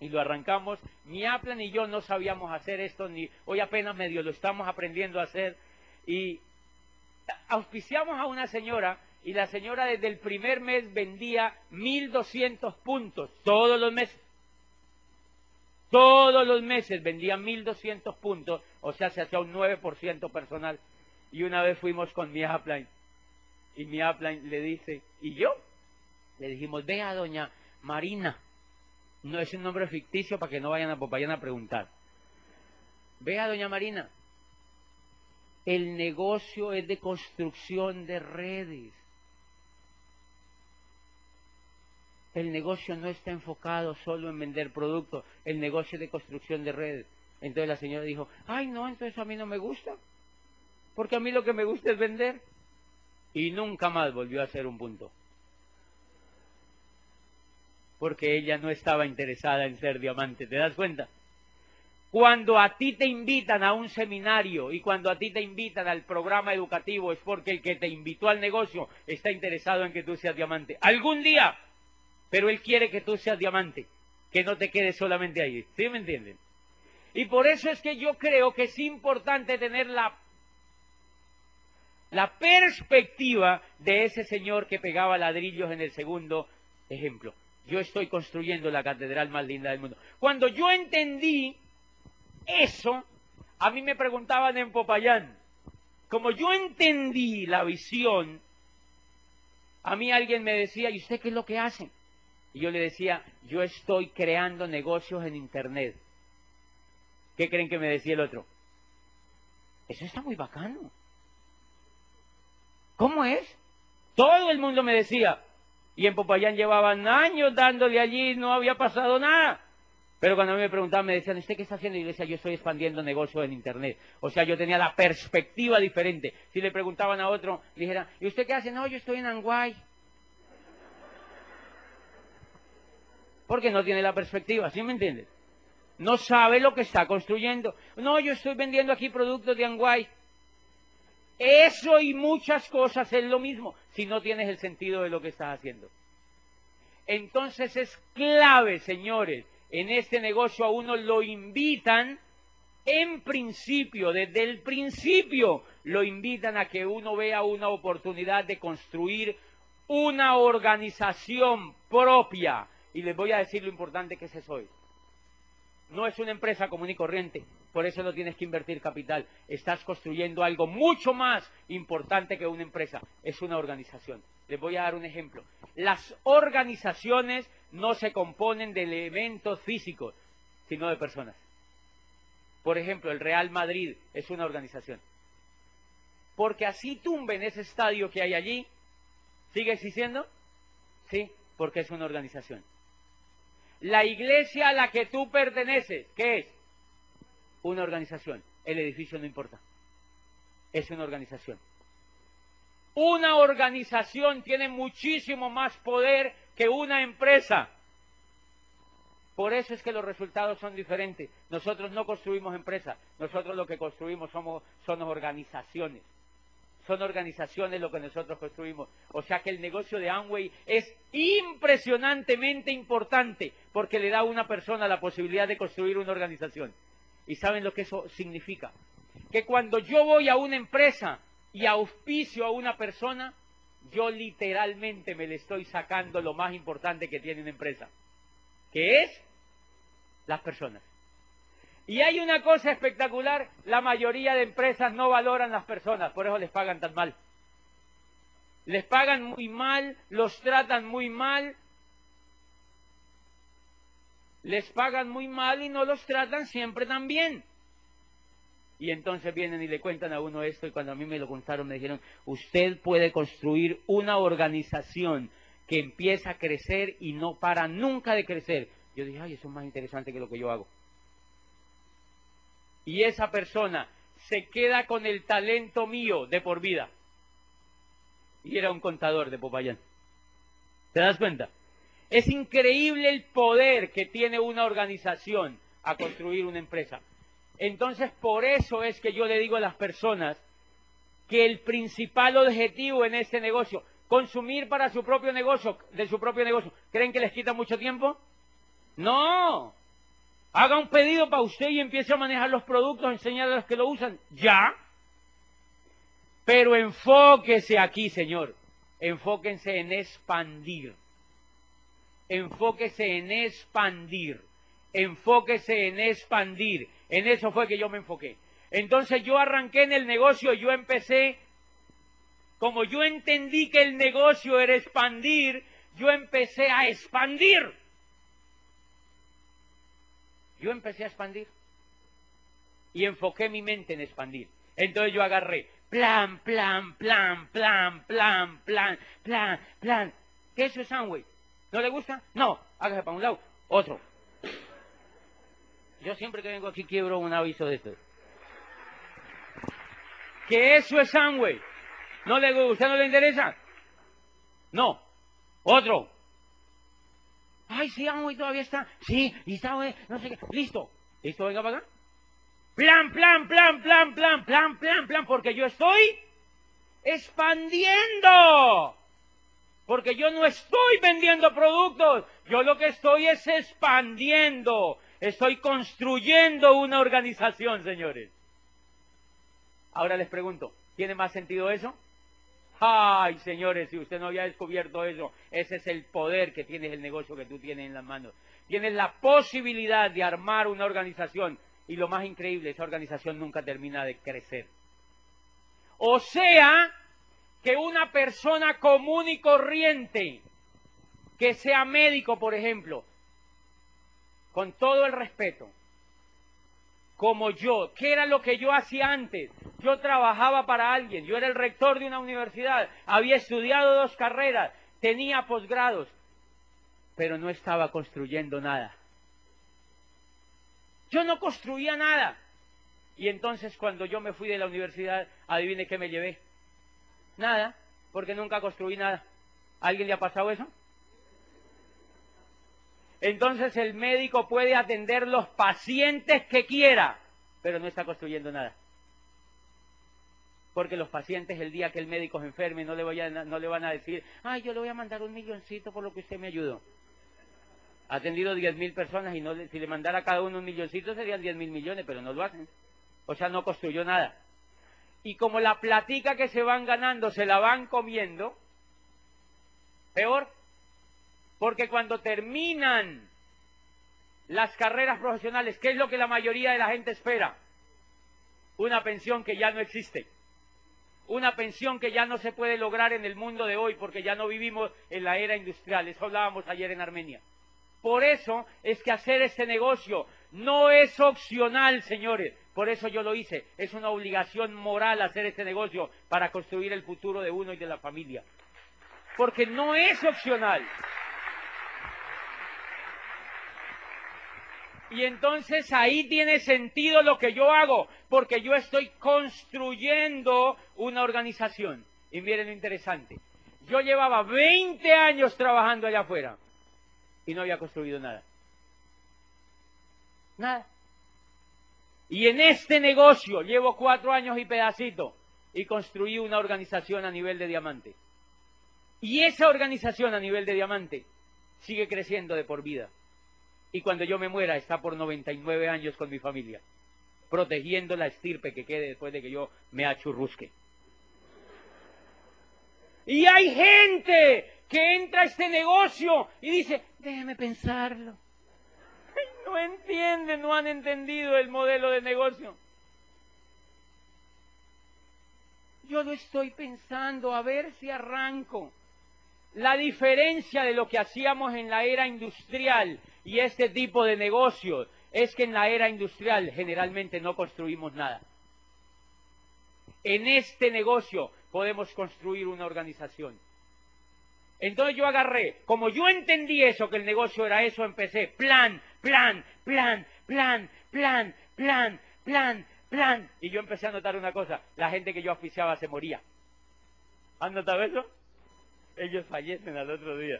y lo arrancamos, ni Aplan ni yo no sabíamos hacer esto, ni hoy apenas medio lo estamos aprendiendo a hacer. Y auspiciamos a una señora y la señora desde el primer mes vendía 1.200 puntos todos los meses. Todos los meses vendía 1.200 puntos, o sea, se hacía un 9% personal. Y una vez fuimos con mi upline y mi upline le dice, ¿y yo? Le dijimos, vea, doña Marina. No es un nombre ficticio para que no vayan a, vayan a preguntar. Vea, doña Marina. El negocio es de construcción de redes. El negocio no está enfocado solo en vender productos, el negocio de construcción de redes. Entonces la señora dijo, ay no, entonces a mí no me gusta, porque a mí lo que me gusta es vender. Y nunca más volvió a ser un punto. Porque ella no estaba interesada en ser diamante, ¿te das cuenta? Cuando a ti te invitan a un seminario y cuando a ti te invitan al programa educativo es porque el que te invitó al negocio está interesado en que tú seas diamante. Algún día pero Él quiere que tú seas diamante, que no te quedes solamente ahí. ¿Sí me entienden? Y por eso es que yo creo que es importante tener la, la perspectiva de ese señor que pegaba ladrillos en el segundo ejemplo. Yo estoy construyendo la catedral más linda del mundo. Cuando yo entendí eso, a mí me preguntaban en Popayán, como yo entendí la visión, a mí alguien me decía, ¿y usted qué es lo que hace? Y yo le decía, yo estoy creando negocios en Internet. ¿Qué creen que me decía el otro? Eso está muy bacano. ¿Cómo es? Todo el mundo me decía. Y en Popayán llevaban años dándole allí, no había pasado nada. Pero cuando a mí me preguntaban, me decían, ¿usted qué está haciendo? Y yo decía, yo estoy expandiendo negocios en Internet. O sea, yo tenía la perspectiva diferente. Si le preguntaban a otro, dijera, ¿y usted qué hace? No, yo estoy en Anguay. Porque no tiene la perspectiva, ¿sí me entiendes? No sabe lo que está construyendo. No, yo estoy vendiendo aquí productos de Anguay. Eso y muchas cosas es lo mismo si no tienes el sentido de lo que estás haciendo. Entonces es clave, señores, en este negocio a uno lo invitan, en principio, desde el principio, lo invitan a que uno vea una oportunidad de construir una organización propia, y les voy a decir lo importante que es eso hoy. No es una empresa común y corriente, por eso no tienes que invertir capital. Estás construyendo algo mucho más importante que una empresa, es una organización. Les voy a dar un ejemplo. Las organizaciones no se componen de elementos físicos, sino de personas. Por ejemplo, el Real Madrid es una organización. Porque así tumben ese estadio que hay allí, ¿sigue existiendo? Sí, porque es una organización. La iglesia a la que tú perteneces, ¿qué es? Una organización. El edificio no importa. Es una organización. Una organización tiene muchísimo más poder que una empresa. Por eso es que los resultados son diferentes. Nosotros no construimos empresas, nosotros lo que construimos somos, son organizaciones son organizaciones lo que nosotros construimos. O sea que el negocio de Amway es impresionantemente importante porque le da a una persona la posibilidad de construir una organización. ¿Y saben lo que eso significa? Que cuando yo voy a una empresa y auspicio a una persona, yo literalmente me le estoy sacando lo más importante que tiene una empresa, que es las personas. Y hay una cosa espectacular, la mayoría de empresas no valoran las personas, por eso les pagan tan mal. Les pagan muy mal, los tratan muy mal, les pagan muy mal y no los tratan siempre tan bien. Y entonces vienen y le cuentan a uno esto y cuando a mí me lo contaron me dijeron, usted puede construir una organización que empieza a crecer y no para nunca de crecer. Yo dije, ay, eso es más interesante que lo que yo hago y esa persona se queda con el talento mío de por vida. Y era un contador de Popayán. ¿Te das cuenta? Es increíble el poder que tiene una organización a construir una empresa. Entonces, por eso es que yo le digo a las personas que el principal objetivo en este negocio, consumir para su propio negocio, de su propio negocio, ¿creen que les quita mucho tiempo? No, Haga un pedido para usted y empiece a manejar los productos, enseñar a los que lo usan. Ya. Pero enfóquese aquí, Señor. enfóquense en expandir. Enfóquese en expandir. Enfóquese en expandir. En eso fue que yo me enfoqué. Entonces yo arranqué en el negocio, yo empecé, como yo entendí que el negocio era expandir, yo empecé a expandir. Yo empecé a expandir. Y enfoqué mi mente en expandir. Entonces yo agarré plan, plan, plan, plan, plan, plan, plan, plan. ¿Qué es eso es ¿No le gusta? No, hágase para un lado. Otro. Yo siempre que vengo aquí quiebro un aviso de esto. ¿Qué eso es Amway? ¿No le gusta? ¿Usted no le interesa? No. Otro. Ay, sí, Amway todavía está. Sí, y está, no sé qué. Listo. ¿Listo? Venga para acá. Plan, plan, plan, plan, plan, plan, plan, plan, porque yo estoy expandiendo. Porque yo no estoy vendiendo productos, yo lo que estoy es expandiendo, estoy construyendo una organización, señores. Ahora les pregunto, ¿tiene más sentido eso? Ay, señores, si usted no había descubierto eso, ese es el poder que tienes el negocio que tú tienes en las manos. Tienes la posibilidad de armar una organización y lo más increíble, esa organización nunca termina de crecer. O sea, que una persona común y corriente, que sea médico, por ejemplo, con todo el respeto, como yo, ¿qué era lo que yo hacía antes? Yo trabajaba para alguien, yo era el rector de una universidad, había estudiado dos carreras, tenía posgrados, pero no estaba construyendo nada. Yo no construía nada. Y entonces cuando yo me fui de la universidad, adivine qué me llevé. Nada, porque nunca construí nada. ¿Alguien le ha pasado eso? Entonces el médico puede atender los pacientes que quiera, pero no está construyendo nada. Porque los pacientes el día que el médico se enferme no le, no le van a decir, ay, yo le voy a mandar un milloncito por lo que usted me ayudó ha atendido 10.000 personas y no, si le mandara a cada uno un milloncito serían 10.000 millones, pero no lo hacen. O sea, no construyó nada. Y como la platica que se van ganando se la van comiendo, peor, porque cuando terminan las carreras profesionales, ¿qué es lo que la mayoría de la gente espera? Una pensión que ya no existe. Una pensión que ya no se puede lograr en el mundo de hoy porque ya no vivimos en la era industrial. Eso hablábamos ayer en Armenia. Por eso es que hacer este negocio no es opcional, señores. Por eso yo lo hice. Es una obligación moral hacer este negocio para construir el futuro de uno y de la familia. Porque no es opcional. Y entonces ahí tiene sentido lo que yo hago, porque yo estoy construyendo una organización. Y miren lo interesante. Yo llevaba 20 años trabajando allá afuera y no había construido nada. Nada. Y en este negocio llevo cuatro años y pedacito y construí una organización a nivel de diamante. Y esa organización a nivel de diamante sigue creciendo de por vida. Y cuando yo me muera está por 99 años con mi familia, protegiendo la estirpe que quede después de que yo me achurrusque. Y hay gente que entra a este negocio y dice, déjeme pensarlo. No entienden, no han entendido el modelo de negocio. Yo lo estoy pensando, a ver si arranco. La diferencia de lo que hacíamos en la era industrial y este tipo de negocios es que en la era industrial generalmente no construimos nada. En este negocio podemos construir una organización. Entonces yo agarré, como yo entendí eso, que el negocio era eso, empecé plan, plan, plan, plan, plan, plan, plan, plan. Y yo empecé a notar una cosa, la gente que yo oficiaba se moría. ¿Han notado eso? Ellos fallecen al otro día.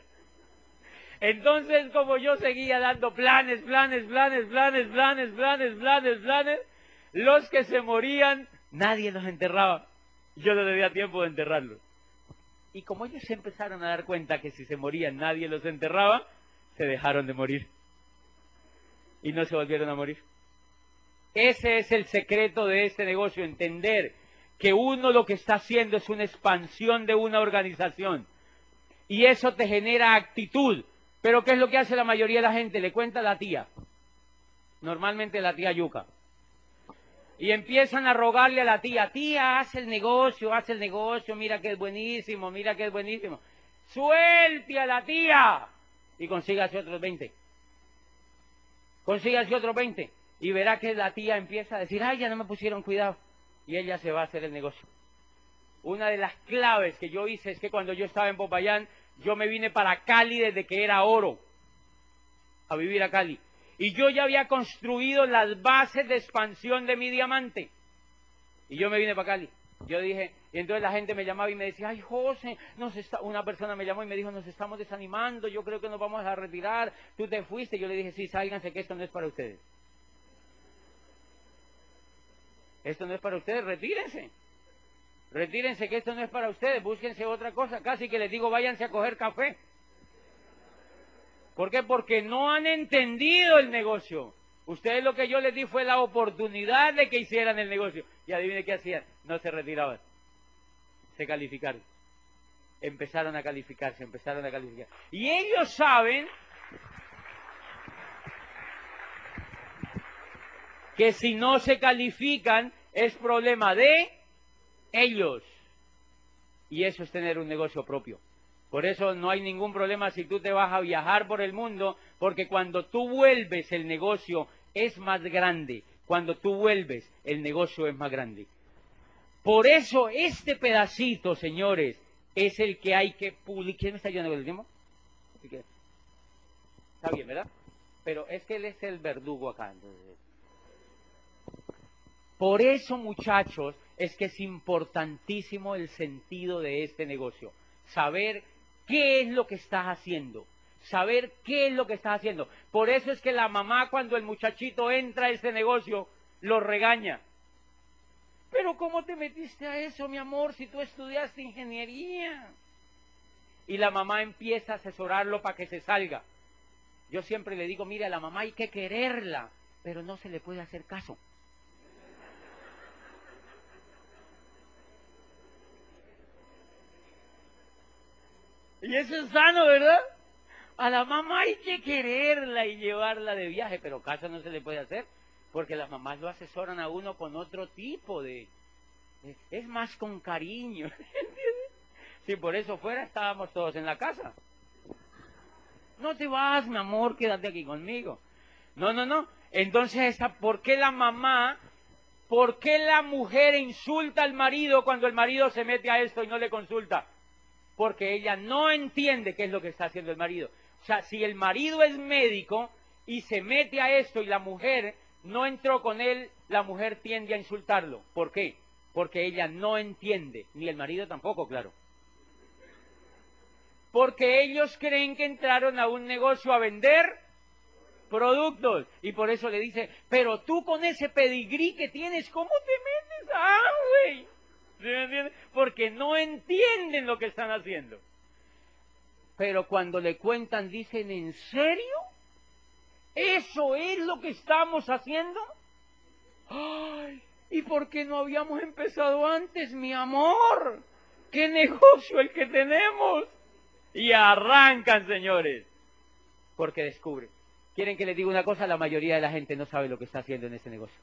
Entonces, como yo seguía dando planes, planes, planes, planes, planes, planes, planes, planes, los que se morían, nadie los enterraba. Yo no debía tiempo de enterrarlos. Y como ellos se empezaron a dar cuenta que si se morían nadie los enterraba, se dejaron de morir. Y no se volvieron a morir. Ese es el secreto de este negocio, entender que uno lo que está haciendo es una expansión de una organización. Y eso te genera actitud. Pero ¿qué es lo que hace la mayoría de la gente? Le cuenta a la tía. Normalmente la tía Yuca. Y empiezan a rogarle a la tía, tía, haz el negocio, haz el negocio, mira que es buenísimo, mira que es buenísimo. Suelte a la tía y consígase otros 20. Consígase otros 20 y verá que la tía empieza a decir, ay, ya no me pusieron cuidado. Y ella se va a hacer el negocio. Una de las claves que yo hice es que cuando yo estaba en Popayán, yo me vine para Cali desde que era oro, a vivir a Cali. Y yo ya había construido las bases de expansión de mi diamante. Y yo me vine para Cali. Yo dije, y entonces la gente me llamaba y me decía, ay José, una persona me llamó y me dijo, nos estamos desanimando, yo creo que nos vamos a retirar, tú te fuiste. Yo le dije, sí, sálganse que esto no es para ustedes. Esto no es para ustedes, retírense. Retírense que esto no es para ustedes, búsquense otra cosa. Casi que les digo, váyanse a coger café. ¿Por qué? Porque no han entendido el negocio. Ustedes lo que yo les di fue la oportunidad de que hicieran el negocio. Y adivine qué hacían. No se retiraban. Se calificaron. Empezaron a calificarse, empezaron a calificar. Y ellos saben que si no se califican es problema de ellos. Y eso es tener un negocio propio. Por eso no hay ningún problema si tú te vas a viajar por el mundo, porque cuando tú vuelves el negocio es más grande. Cuando tú vuelves el negocio es más grande. Por eso este pedacito, señores, es el que hay que publicar. ¿Quién me está el? Está bien, ¿verdad? Pero es que él es el verdugo acá. Por eso, muchachos, es que es importantísimo el sentido de este negocio. Saber qué es lo que estás haciendo. Saber qué es lo que estás haciendo. Por eso es que la mamá cuando el muchachito entra a este negocio lo regaña. Pero ¿cómo te metiste a eso, mi amor, si tú estudiaste ingeniería? Y la mamá empieza a asesorarlo para que se salga. Yo siempre le digo, mira, a la mamá hay que quererla, pero no se le puede hacer caso. Y eso es sano, ¿verdad? A la mamá hay que quererla y llevarla de viaje, pero caso no se le puede hacer, porque las mamás lo asesoran a uno con otro tipo de... Es más con cariño, ¿entiendes? Si por eso fuera estábamos todos en la casa. No te vas, mi amor, quédate aquí conmigo. No, no, no. Entonces, ¿por qué la mamá, por qué la mujer insulta al marido cuando el marido se mete a esto y no le consulta? Porque ella no entiende qué es lo que está haciendo el marido. O sea, si el marido es médico y se mete a esto y la mujer no entró con él, la mujer tiende a insultarlo. ¿Por qué? Porque ella no entiende, ni el marido tampoco, claro. Porque ellos creen que entraron a un negocio a vender productos. Y por eso le dice, pero tú con ese pedigrí que tienes, ¿cómo te metes? ¡Ah, güey! Porque no entienden lo que están haciendo. Pero cuando le cuentan, dicen, ¿en serio? ¿Eso es lo que estamos haciendo? ¡Ay! ¿Y por qué no habíamos empezado antes, mi amor? ¡Qué negocio el que tenemos! Y arrancan, señores. Porque descubre. ¿Quieren que les diga una cosa? La mayoría de la gente no sabe lo que está haciendo en ese negocio.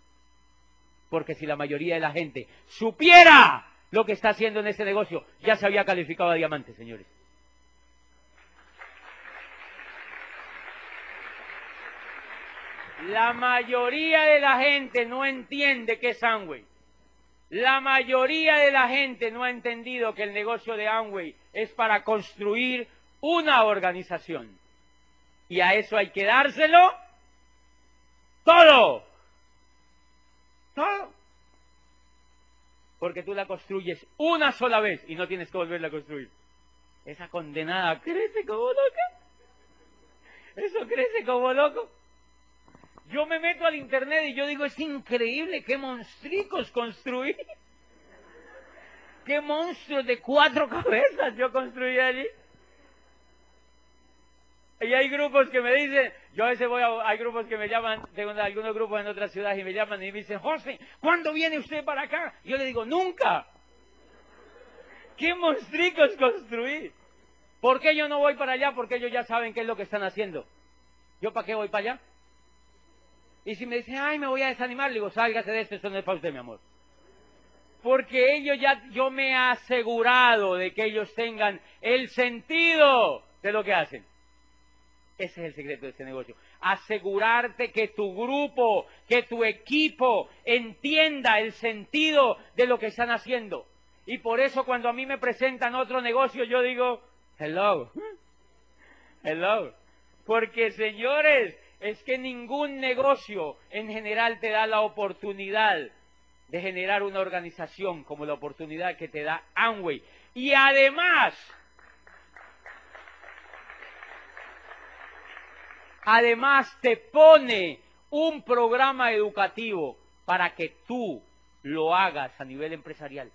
Porque si la mayoría de la gente supiera lo que está haciendo en ese negocio, ya se había calificado a diamante, señores. La mayoría de la gente no entiende qué es Amway. La mayoría de la gente no ha entendido que el negocio de Amway es para construir una organización. Y a eso hay que dárselo todo. Todo. Porque tú la construyes una sola vez y no tienes que volverla a construir. Esa condenada crece como loca. Eso crece como loco. Yo me meto al internet y yo digo, es increíble qué monstricos construí. Qué monstruos de cuatro cabezas yo construí allí. Y hay grupos que me dicen, yo a veces voy a, hay grupos que me llaman, tengo algunos grupos en otras ciudades y me llaman y me dicen, José, ¿cuándo viene usted para acá? Yo le digo, nunca. ¿Qué monstricos construir? ¿Por qué yo no voy para allá? Porque ellos ya saben qué es lo que están haciendo. ¿Yo para qué voy para allá? Y si me dicen, ay, me voy a desanimar, le digo, sálgase de esto, eso no es para usted, mi amor. Porque ellos ya, yo me he asegurado de que ellos tengan el sentido de lo que hacen. Ese es el secreto de este negocio. Asegurarte que tu grupo, que tu equipo entienda el sentido de lo que están haciendo. Y por eso cuando a mí me presentan otro negocio, yo digo, hello, hello. Porque señores, es que ningún negocio en general te da la oportunidad de generar una organización como la oportunidad que te da Amway. Y además, además te pone un programa educativo para que tú lo hagas a nivel empresarial.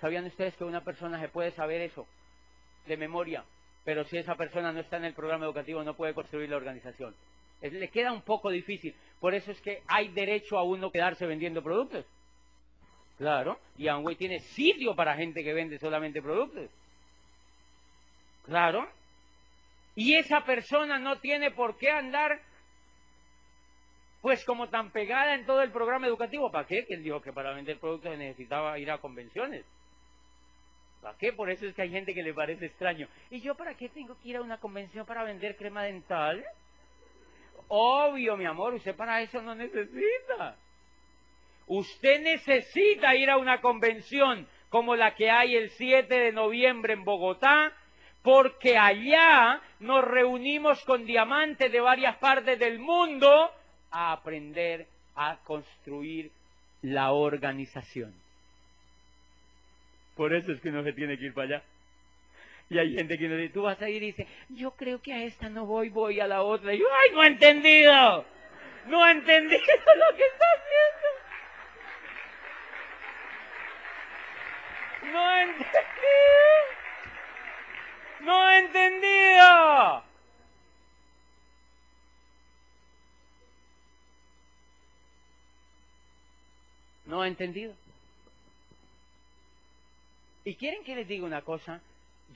¿Sabían ustedes que una persona se puede saber eso de memoria? Pero si esa persona no está en el programa educativo no puede construir la organización le queda un poco difícil. Por eso es que hay derecho a uno quedarse vendiendo productos. Claro, y Amway tiene sitio para gente que vende solamente productos. Claro. Y esa persona no tiene por qué andar pues como tan pegada en todo el programa educativo. ¿Para qué? Que dijo que para vender productos necesitaba ir a convenciones. ¿Para qué? Por eso es que hay gente que le parece extraño. ¿Y yo para qué tengo que ir a una convención para vender crema dental? Obvio, mi amor, usted para eso no necesita. Usted necesita ir a una convención como la que hay el 7 de noviembre en Bogotá, porque allá nos reunimos con diamantes de varias partes del mundo a aprender a construir la organización. Por eso es que uno se tiene que ir para allá. Y hay gente que nos dice, tú vas a ir y dice, yo creo que a esta no voy, voy a la otra. Y yo, ¡ay, no he entendido! No he entendido lo que está haciendo. No he entendido. No he entendido. No he entendido. ¿Y quieren que les diga una cosa?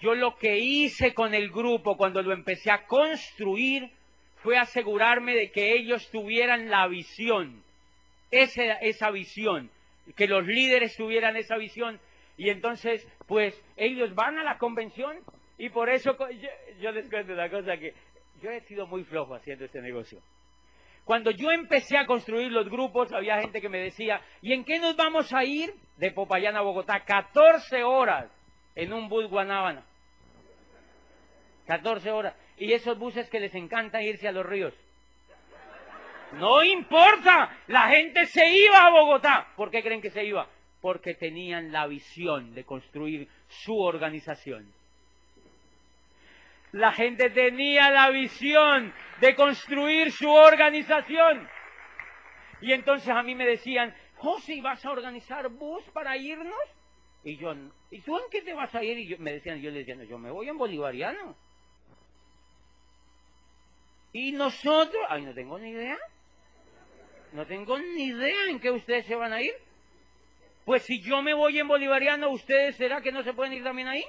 yo lo que hice con el grupo cuando lo empecé a construir fue asegurarme de que ellos tuvieran la visión, esa visión, que los líderes tuvieran esa visión. Y entonces, pues, ellos van a la convención y por eso yo, yo les cuento una cosa que yo he sido muy flojo haciendo este negocio. Cuando yo empecé a construir los grupos, había gente que me decía, ¿y en qué nos vamos a ir? De Popayán a Bogotá, 14 horas en un bus Guanábana. 14 horas. Y esos buses que les encanta irse a los ríos. No importa, la gente se iba a Bogotá. ¿Por qué creen que se iba? Porque tenían la visión de construir su organización. La gente tenía la visión de construir su organización. Y entonces a mí me decían, José, ¿vas a organizar bus para irnos? Y yo, ¿y tú en qué te vas a ir? Y yo, me decían, yo les decía, yo me voy en bolivariano. Y nosotros, ay, no tengo ni idea. No tengo ni idea en qué ustedes se van a ir. Pues si yo me voy en bolivariano, ¿ustedes será que no se pueden ir también ahí?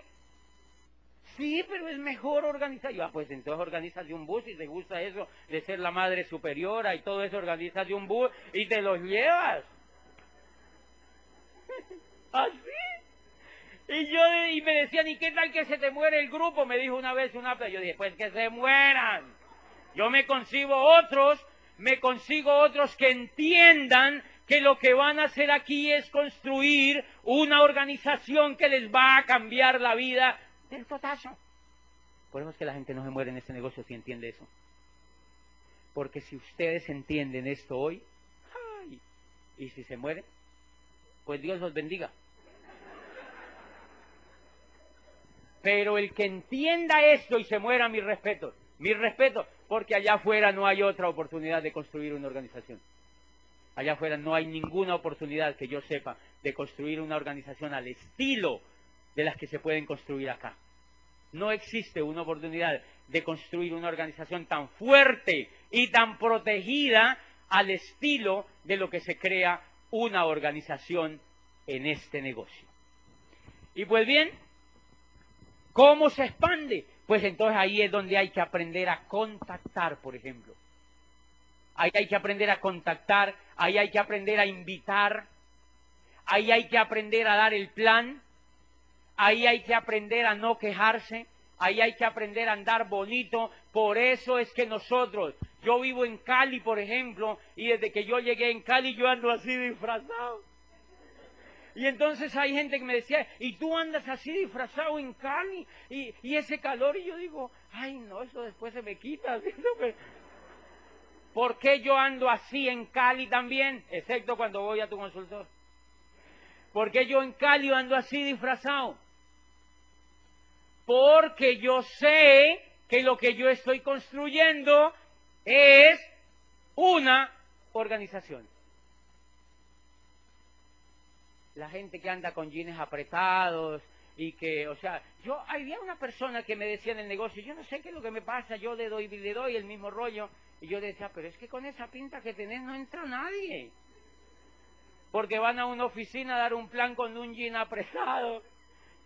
Sí, pero es mejor organizar. Yo, ah, pues entonces organizas un bus y te gusta eso de ser la madre superiora y todo eso, organizas un bus y te los llevas. Así. Y yo y me decían, ¿y qué tal que se te muere el grupo? Me dijo una vez una yo dije, pues que se mueran. Yo me consigo otros, me consigo otros que entiendan que lo que van a hacer aquí es construir una organización que les va a cambiar la vida del totazo. Por eso es que la gente no se muere en este negocio si entiende eso. Porque si ustedes entienden esto hoy, ay, y si se mueren, pues Dios los bendiga. Pero el que entienda esto y se muera, mi respeto, mi respeto, porque allá afuera no hay otra oportunidad de construir una organización. Allá afuera no hay ninguna oportunidad que yo sepa de construir una organización al estilo de las que se pueden construir acá. No existe una oportunidad de construir una organización tan fuerte y tan protegida al estilo de lo que se crea una organización en este negocio. Y pues bien, ¿cómo se expande? Pues entonces ahí es donde hay que aprender a contactar, por ejemplo. Ahí hay que aprender a contactar, ahí hay que aprender a invitar, ahí hay que aprender a dar el plan, ahí hay que aprender a no quejarse, ahí hay que aprender a andar bonito. Por eso es que nosotros, yo vivo en Cali, por ejemplo, y desde que yo llegué en Cali yo ando así disfrazado. Y entonces hay gente que me decía, y tú andas así disfrazado en Cali, y, ese calor, y yo digo, ay no, eso después se me quita. ¿Por qué yo ando así en Cali también? Excepto cuando voy a tu consultor. ¿Por qué yo en Cali ando así disfrazado? Porque yo sé que lo que yo estoy construyendo es una organización. La gente que anda con jeans apretados y que, o sea, yo había una persona que me decía en el negocio, yo no sé qué es lo que me pasa, yo le doy, le doy el mismo rollo, y yo decía, pero es que con esa pinta que tenés no entra nadie. Porque van a una oficina a dar un plan con un jean apresado,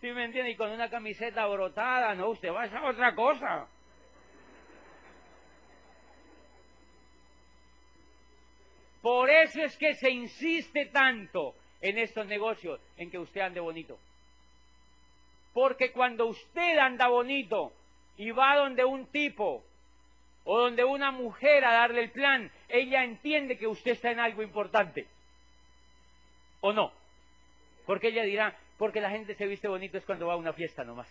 ¿sí me entiende? Y con una camiseta brotada, no, usted va a otra cosa. Por eso es que se insiste tanto en estos negocios en que usted ande bonito. Porque cuando usted anda bonito y va donde un tipo o donde una mujer a darle el plan, ella entiende que usted está en algo importante. ¿O no? Porque ella dirá, porque la gente se viste bonito es cuando va a una fiesta nomás.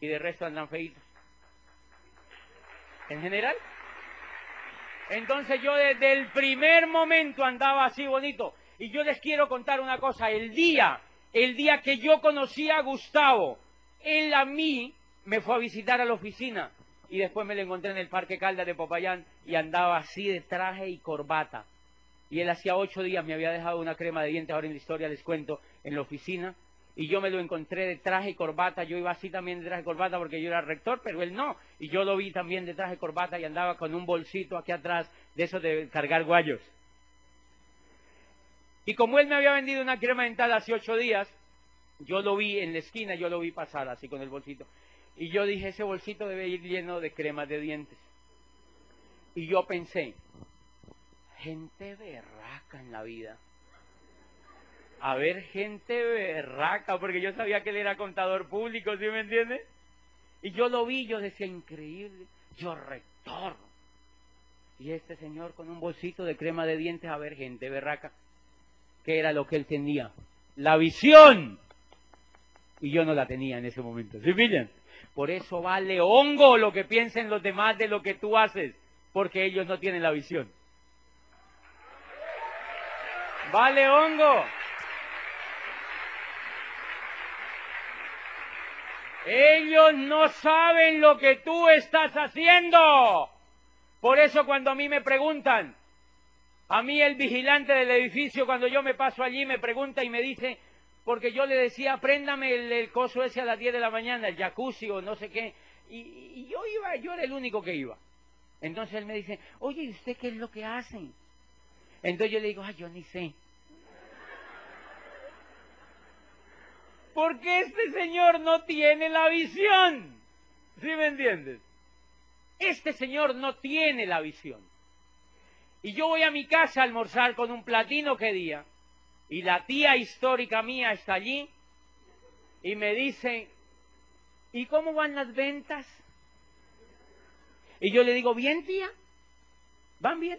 Y de resto andan feitos. En general. Entonces yo desde el primer momento andaba así bonito. Y yo les quiero contar una cosa. El día, el día que yo conocí a Gustavo, él a mí me fue a visitar a la oficina y después me lo encontré en el Parque Caldas de Popayán y andaba así de traje y corbata. Y él hacía ocho días me había dejado una crema de dientes, ahora en la historia les cuento, en la oficina. Y yo me lo encontré de traje y corbata, yo iba así también de traje y corbata porque yo era rector, pero él no. Y yo lo vi también de traje y corbata y andaba con un bolsito aquí atrás de eso de cargar guayos. Y como él me había vendido una crema dental hace ocho días, yo lo vi en la esquina, yo lo vi pasar así con el bolsito. Y yo dije, ese bolsito debe ir lleno de cremas de dientes. Y yo pensé, gente berraca en la vida. A ver, gente berraca, porque yo sabía que él era contador público, ¿sí me entiende? Y yo lo vi, yo decía, increíble, yo rector. Y este señor con un bolsito de crema de dientes, a ver, gente berraca. ¿Qué era lo que él tenía? La visión. Y yo no la tenía en ese momento. ¿Sí pillan? Por eso vale hongo lo que piensen los demás de lo que tú haces, porque ellos no tienen la visión. Vale hongo. Ellos no saben lo que tú estás haciendo. Por eso cuando a mí me preguntan, a mí el vigilante del edificio, cuando yo me paso allí, me pregunta y me dice, porque yo le decía, préndame el, coso ese a las 10 de la mañana, el jacuzzi o no sé qué, y, yo iba, yo era el único que iba. Entonces él me dice, oye, ¿y usted qué es lo que hacen? Entonces yo le digo, ay, yo ni sé. Porque este señor no tiene la visión. ¿Sí me entiendes? Este señor no tiene la visión. Y yo voy a mi casa a almorzar con un platino que día y la tía histórica mía está allí y me dice, ¿y cómo van las ventas? Y yo le digo, bien tía, van bien.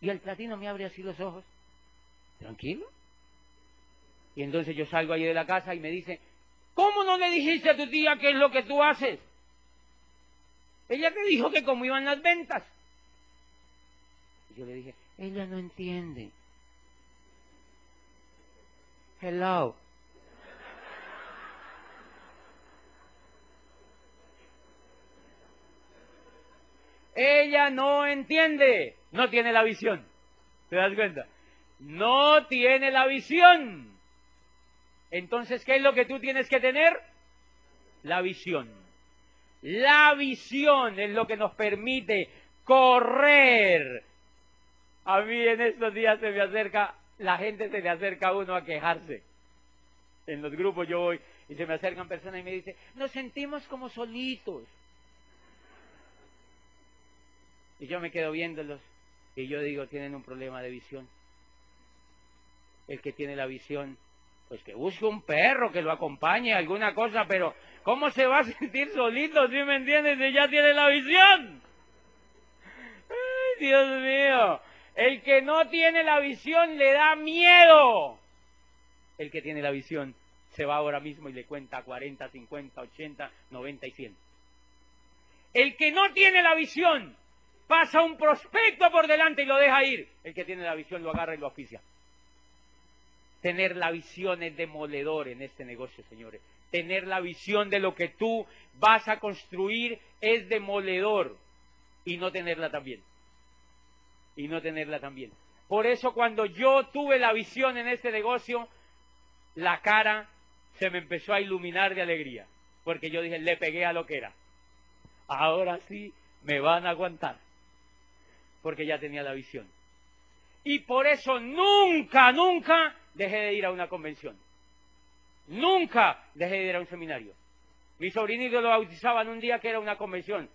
Y el platino me abre así los ojos, tranquilo. Y entonces yo salgo allí de la casa y me dice, ¿cómo no le dijiste a tu tía qué es lo que tú haces? Ella te dijo que cómo iban las ventas. Y yo le dije, ella no entiende. Hello. Ella no entiende, no tiene la visión. ¿Te das cuenta? No tiene la visión. Entonces, ¿qué es lo que tú tienes que tener? La visión. La visión es lo que nos permite correr. A mí en estos días se me acerca, la gente se le acerca a uno a quejarse. En los grupos yo voy y se me acercan personas y me dicen, nos sentimos como solitos. Y yo me quedo viéndolos y yo digo, tienen un problema de visión. El que tiene la visión, pues que busque un perro que lo acompañe, alguna cosa, pero ¿cómo se va a sentir solito, si me entiendes, si ya tiene la visión? Ay, Dios mío. El que no tiene la visión le da miedo. El que tiene la visión se va ahora mismo y le cuenta 40, 50, 80, 90 y 100. El que no tiene la visión pasa un prospecto por delante y lo deja ir. El que tiene la visión lo agarra y lo oficia. Tener la visión es demoledor en este negocio, señores. Tener la visión de lo que tú vas a construir es demoledor. Y no tenerla también. Y no tenerla también. Por eso cuando yo tuve la visión en este negocio, la cara se me empezó a iluminar de alegría. Porque yo dije, le pegué a lo que era. Ahora sí me van a aguantar porque ya tenía la visión. Y por eso nunca, nunca dejé de ir a una convención. Nunca dejé de ir a un seminario. Mi sobrinito lo bautizaban un día que era una convención.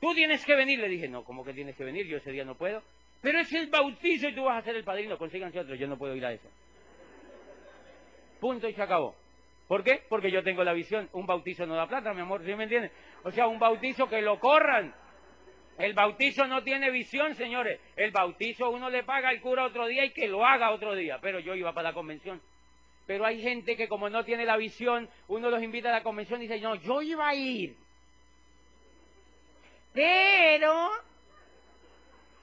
Tú tienes que venir, le dije, no, ¿cómo que tienes que venir? Yo ese día no puedo. Pero es el bautizo y tú vas a ser el padrino, consíganse otro, yo no puedo ir a eso. Punto y se acabó. ¿Por qué? Porque yo tengo la visión. Un bautizo no da plata, mi amor, ¿sí me entiendes? O sea, un bautizo que lo corran, el bautizo no tiene visión, señores. El bautizo uno le paga al cura otro día y que lo haga otro día. Pero yo iba para la convención. Pero hay gente que como no tiene la visión, uno los invita a la convención y dice, no, yo iba a ir. Pero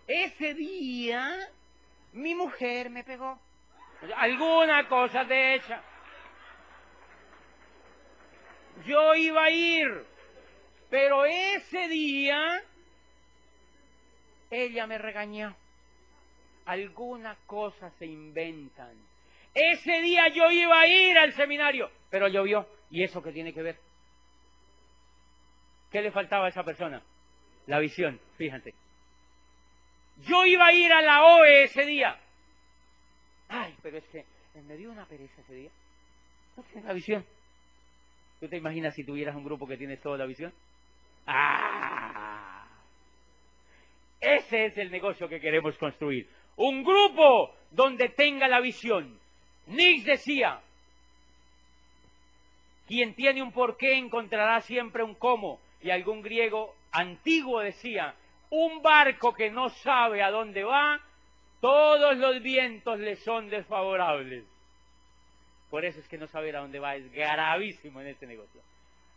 ese día mi mujer me pegó. Alguna cosa de hecha. Yo iba a ir, pero ese día ella me regañó. Algunas cosas se inventan. Ese día yo iba a ir al seminario, pero llovió. ¿Y eso qué tiene que ver? ¿Qué le faltaba a esa persona? La visión, fíjate. Yo iba a ir a la OE ese día. Ay, pero es que me dio una pereza ese día. No tiene la visión. ¿Tú te imaginas si tuvieras un grupo que tiene toda la visión? ¡Ah! Ese es el negocio que queremos construir. Un grupo donde tenga la visión. Nix decía, quien tiene un porqué encontrará siempre un cómo. Y algún griego antiguo decía, un barco que no sabe a dónde va, todos los vientos le son desfavorables. Por eso es que no saber a dónde va es gravísimo en este negocio.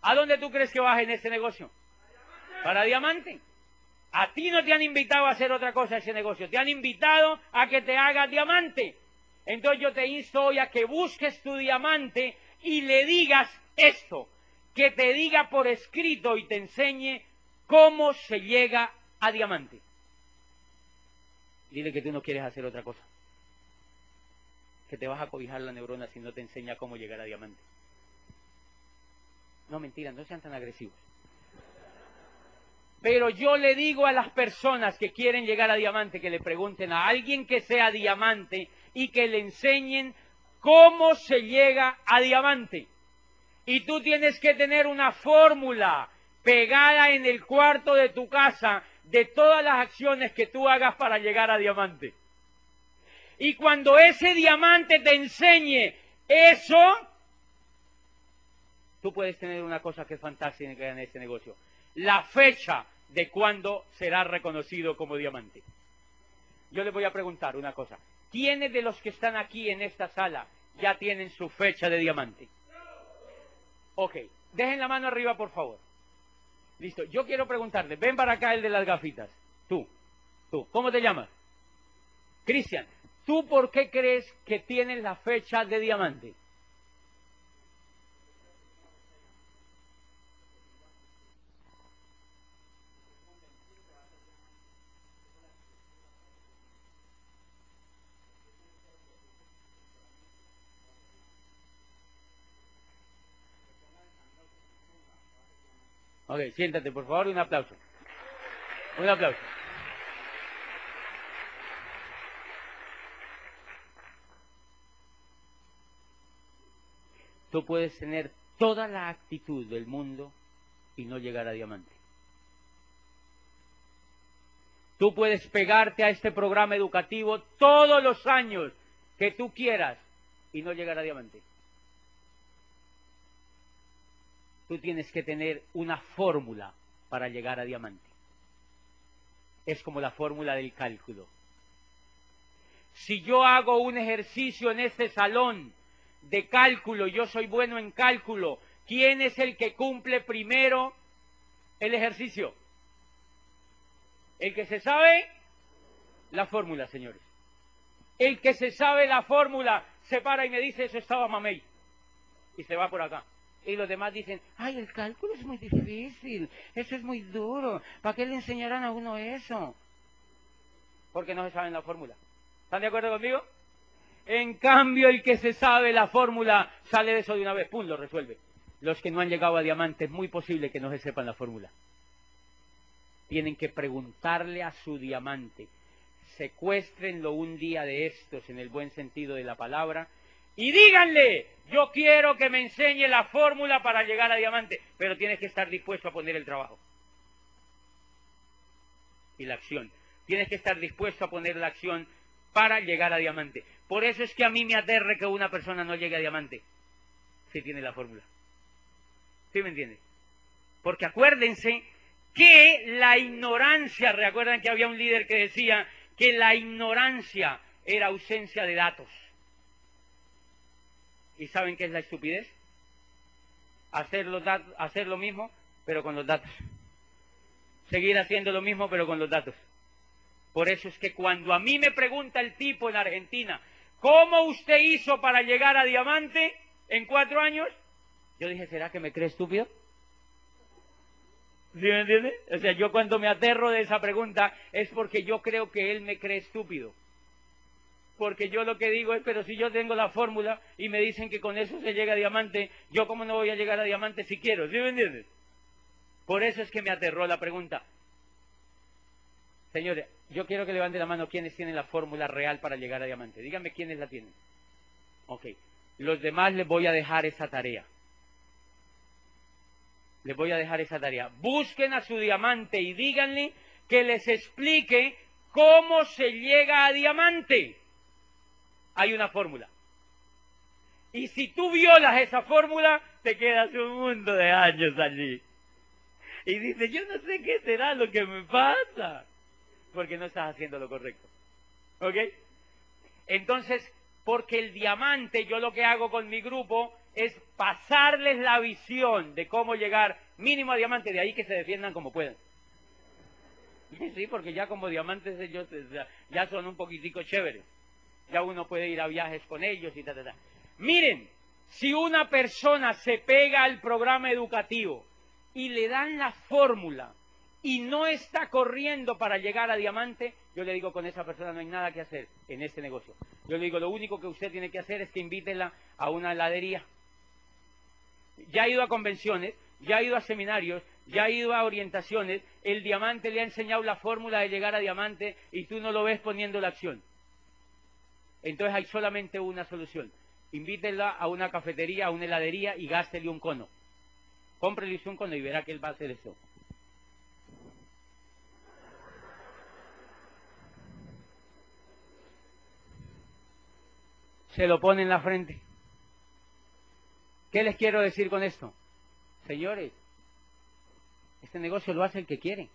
¿A dónde tú crees que vas en este negocio? ¿Para diamante? A ti no te han invitado a hacer otra cosa ese negocio, te han invitado a que te hagas diamante. Entonces yo te insto hoy a que busques tu diamante y le digas esto, que te diga por escrito y te enseñe cómo se llega a diamante. Dile que tú no quieres hacer otra cosa, que te vas a cobijar la neurona si no te enseña cómo llegar a diamante. No, mentira, no sean tan agresivos. Pero yo le digo a las personas que quieren llegar a diamante que le pregunten a alguien que sea diamante y que le enseñen cómo se llega a diamante. Y tú tienes que tener una fórmula pegada en el cuarto de tu casa de todas las acciones que tú hagas para llegar a diamante. Y cuando ese diamante te enseñe eso, tú puedes tener una cosa que es fantástica en este negocio. La fecha de cuándo será reconocido como diamante. Yo le voy a preguntar una cosa. ¿Quiénes de los que están aquí en esta sala ya tienen su fecha de diamante? Ok, dejen la mano arriba, por favor. Listo, yo quiero preguntarle, ven para acá el de las gafitas. Tú, tú, ¿cómo te llamas? Cristian, ¿tú por qué crees que tienes la fecha de diamante? Ok, siéntate, por favor, un aplauso. Un aplauso. Tú puedes tener toda la actitud del mundo y no llegar a diamante. Tú puedes pegarte a este programa educativo todos los años que tú quieras y no llegar a diamante. Tú tienes que tener una fórmula para llegar a diamante. Es como la fórmula del cálculo. Si yo hago un ejercicio en este salón de cálculo, yo soy bueno en cálculo, ¿quién es el que cumple primero el ejercicio? El que se sabe la fórmula, señores. El que se sabe la fórmula se para y me dice, eso estaba mamey. Y se va por acá. Y los demás dicen, ay, el cálculo es muy difícil, eso es muy duro, ¿para qué le enseñarán a uno eso? Porque no se saben la fórmula. ¿Están de acuerdo conmigo? En cambio, el que se sabe la fórmula sale de eso de una vez, pum, lo resuelve. Los que no han llegado a diamante es muy posible que no se sepan la fórmula. Tienen que preguntarle a su diamante. Secuéstrenlo un día de estos en el buen sentido de la palabra y díganle, yo quiero que me enseñe la fórmula para llegar a diamante, pero tienes que estar dispuesto a poner el trabajo y la acción. Tienes que estar dispuesto a poner la acción para llegar a diamante. Por eso es que a mí me aterre que una persona no llegue a diamante si tiene la fórmula. ¿Sí me entiende? Porque acuérdense que la ignorancia, recuerdan que había un líder que decía que la ignorancia era ausencia de datos. ¿Y saben qué es la estupidez? Hacer, hacer lo mismo, pero con los datos. Seguir haciendo lo mismo, pero con los datos. Por eso es que cuando a mí me pregunta el tipo en Argentina, ¿cómo usted hizo para llegar a diamante en cuatro años? Yo dije, ¿será que me cree estúpido? ¿Sí me entiende? O sea, yo cuando me aterro de esa pregunta es porque yo creo que él me cree estúpido. Porque yo lo que digo es, pero si yo tengo la fórmula y me dicen que con eso se llega a diamante, yo cómo no voy a llegar a diamante si quiero, ¿sí me entiendes? Por eso es que me aterró la pregunta. Señores, yo quiero que levante la mano quienes tienen la fórmula real para llegar a diamante. Díganme quiénes la tienen. Ok. Los demás les voy a dejar esa tarea. Les voy a dejar esa tarea. Busquen a su diamante y díganle que les explique cómo se llega a diamante. Hay una fórmula. Y si tú violas esa fórmula, te quedas un mundo de años allí. Y dices, yo no sé qué será lo que me pasa porque no estás haciendo lo correcto. ¿Ok? Entonces, porque el diamante, yo lo que hago con mi grupo es pasarles la visión de cómo llegar mínimo a diamante, de ahí que se defiendan como puedan. Sí, porque ya como diamantes ellos ya son un poquitico chéveres. Ya uno puede ir a viajes con ellos y tal, tal, tal. Miren, si una persona se pega al programa educativo y le dan la fórmula y no está corriendo para llegar a diamante, yo le digo con esa persona no hay nada que hacer en este negocio. Yo le digo lo único que usted tiene que hacer es que invítela a una heladería. Ya ha ido a convenciones, ya ha ido a seminarios, ya ha ido a orientaciones, el diamante le ha enseñado la fórmula de llegar a diamante y tú no lo ves poniendo la acción. Entonces hay solamente una solución. Invítela a una cafetería, a una heladería y gástele un cono. Cómprele un cono y verá que él va a hacer eso. se lo pone en la frente. ¿Qué les quiero decir con esto? Señores, este negocio lo hace el que quiere.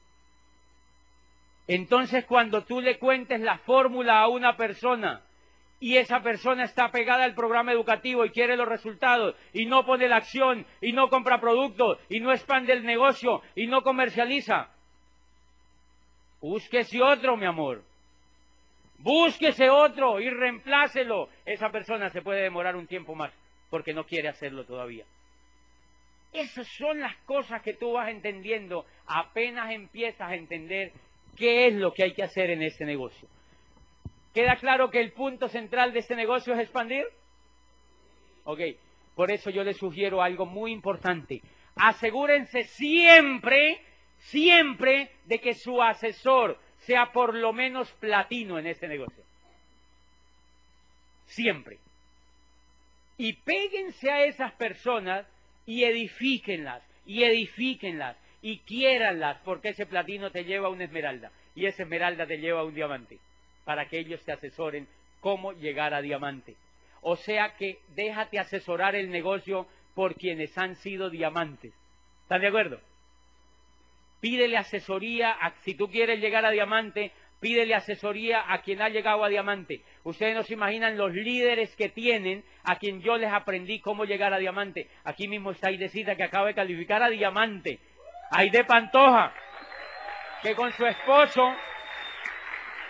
Entonces cuando tú le cuentes la fórmula a una persona y esa persona está pegada al programa educativo y quiere los resultados y no pone la acción y no compra productos y no expande el negocio y no comercializa, búsquese otro, mi amor. Búsquese otro y reemplácelo. Esa persona se puede demorar un tiempo más porque no quiere hacerlo todavía. Esas son las cosas que tú vas entendiendo apenas empiezas a entender qué es lo que hay que hacer en este negocio. ¿Queda claro que el punto central de este negocio es expandir? Ok, por eso yo le sugiero algo muy importante. asegúrense siempre, siempre de que su asesor sea por lo menos platino en este negocio. Siempre. Y péguense a esas personas y edifíquenlas, y edifíquenlas, y quiéranlas, porque ese platino te lleva a una esmeralda, y esa esmeralda te lleva a un diamante, para que ellos te asesoren cómo llegar a diamante. O sea que déjate asesorar el negocio por quienes han sido diamantes. ¿Están de acuerdo? Pídele asesoría, a, si tú quieres llegar a diamante, pídele asesoría a quien ha llegado a diamante. Ustedes no se imaginan los líderes que tienen a quien yo les aprendí cómo llegar a diamante. Aquí mismo está Aidecita que acaba de calificar a diamante. Aide Pantoja, que con su esposo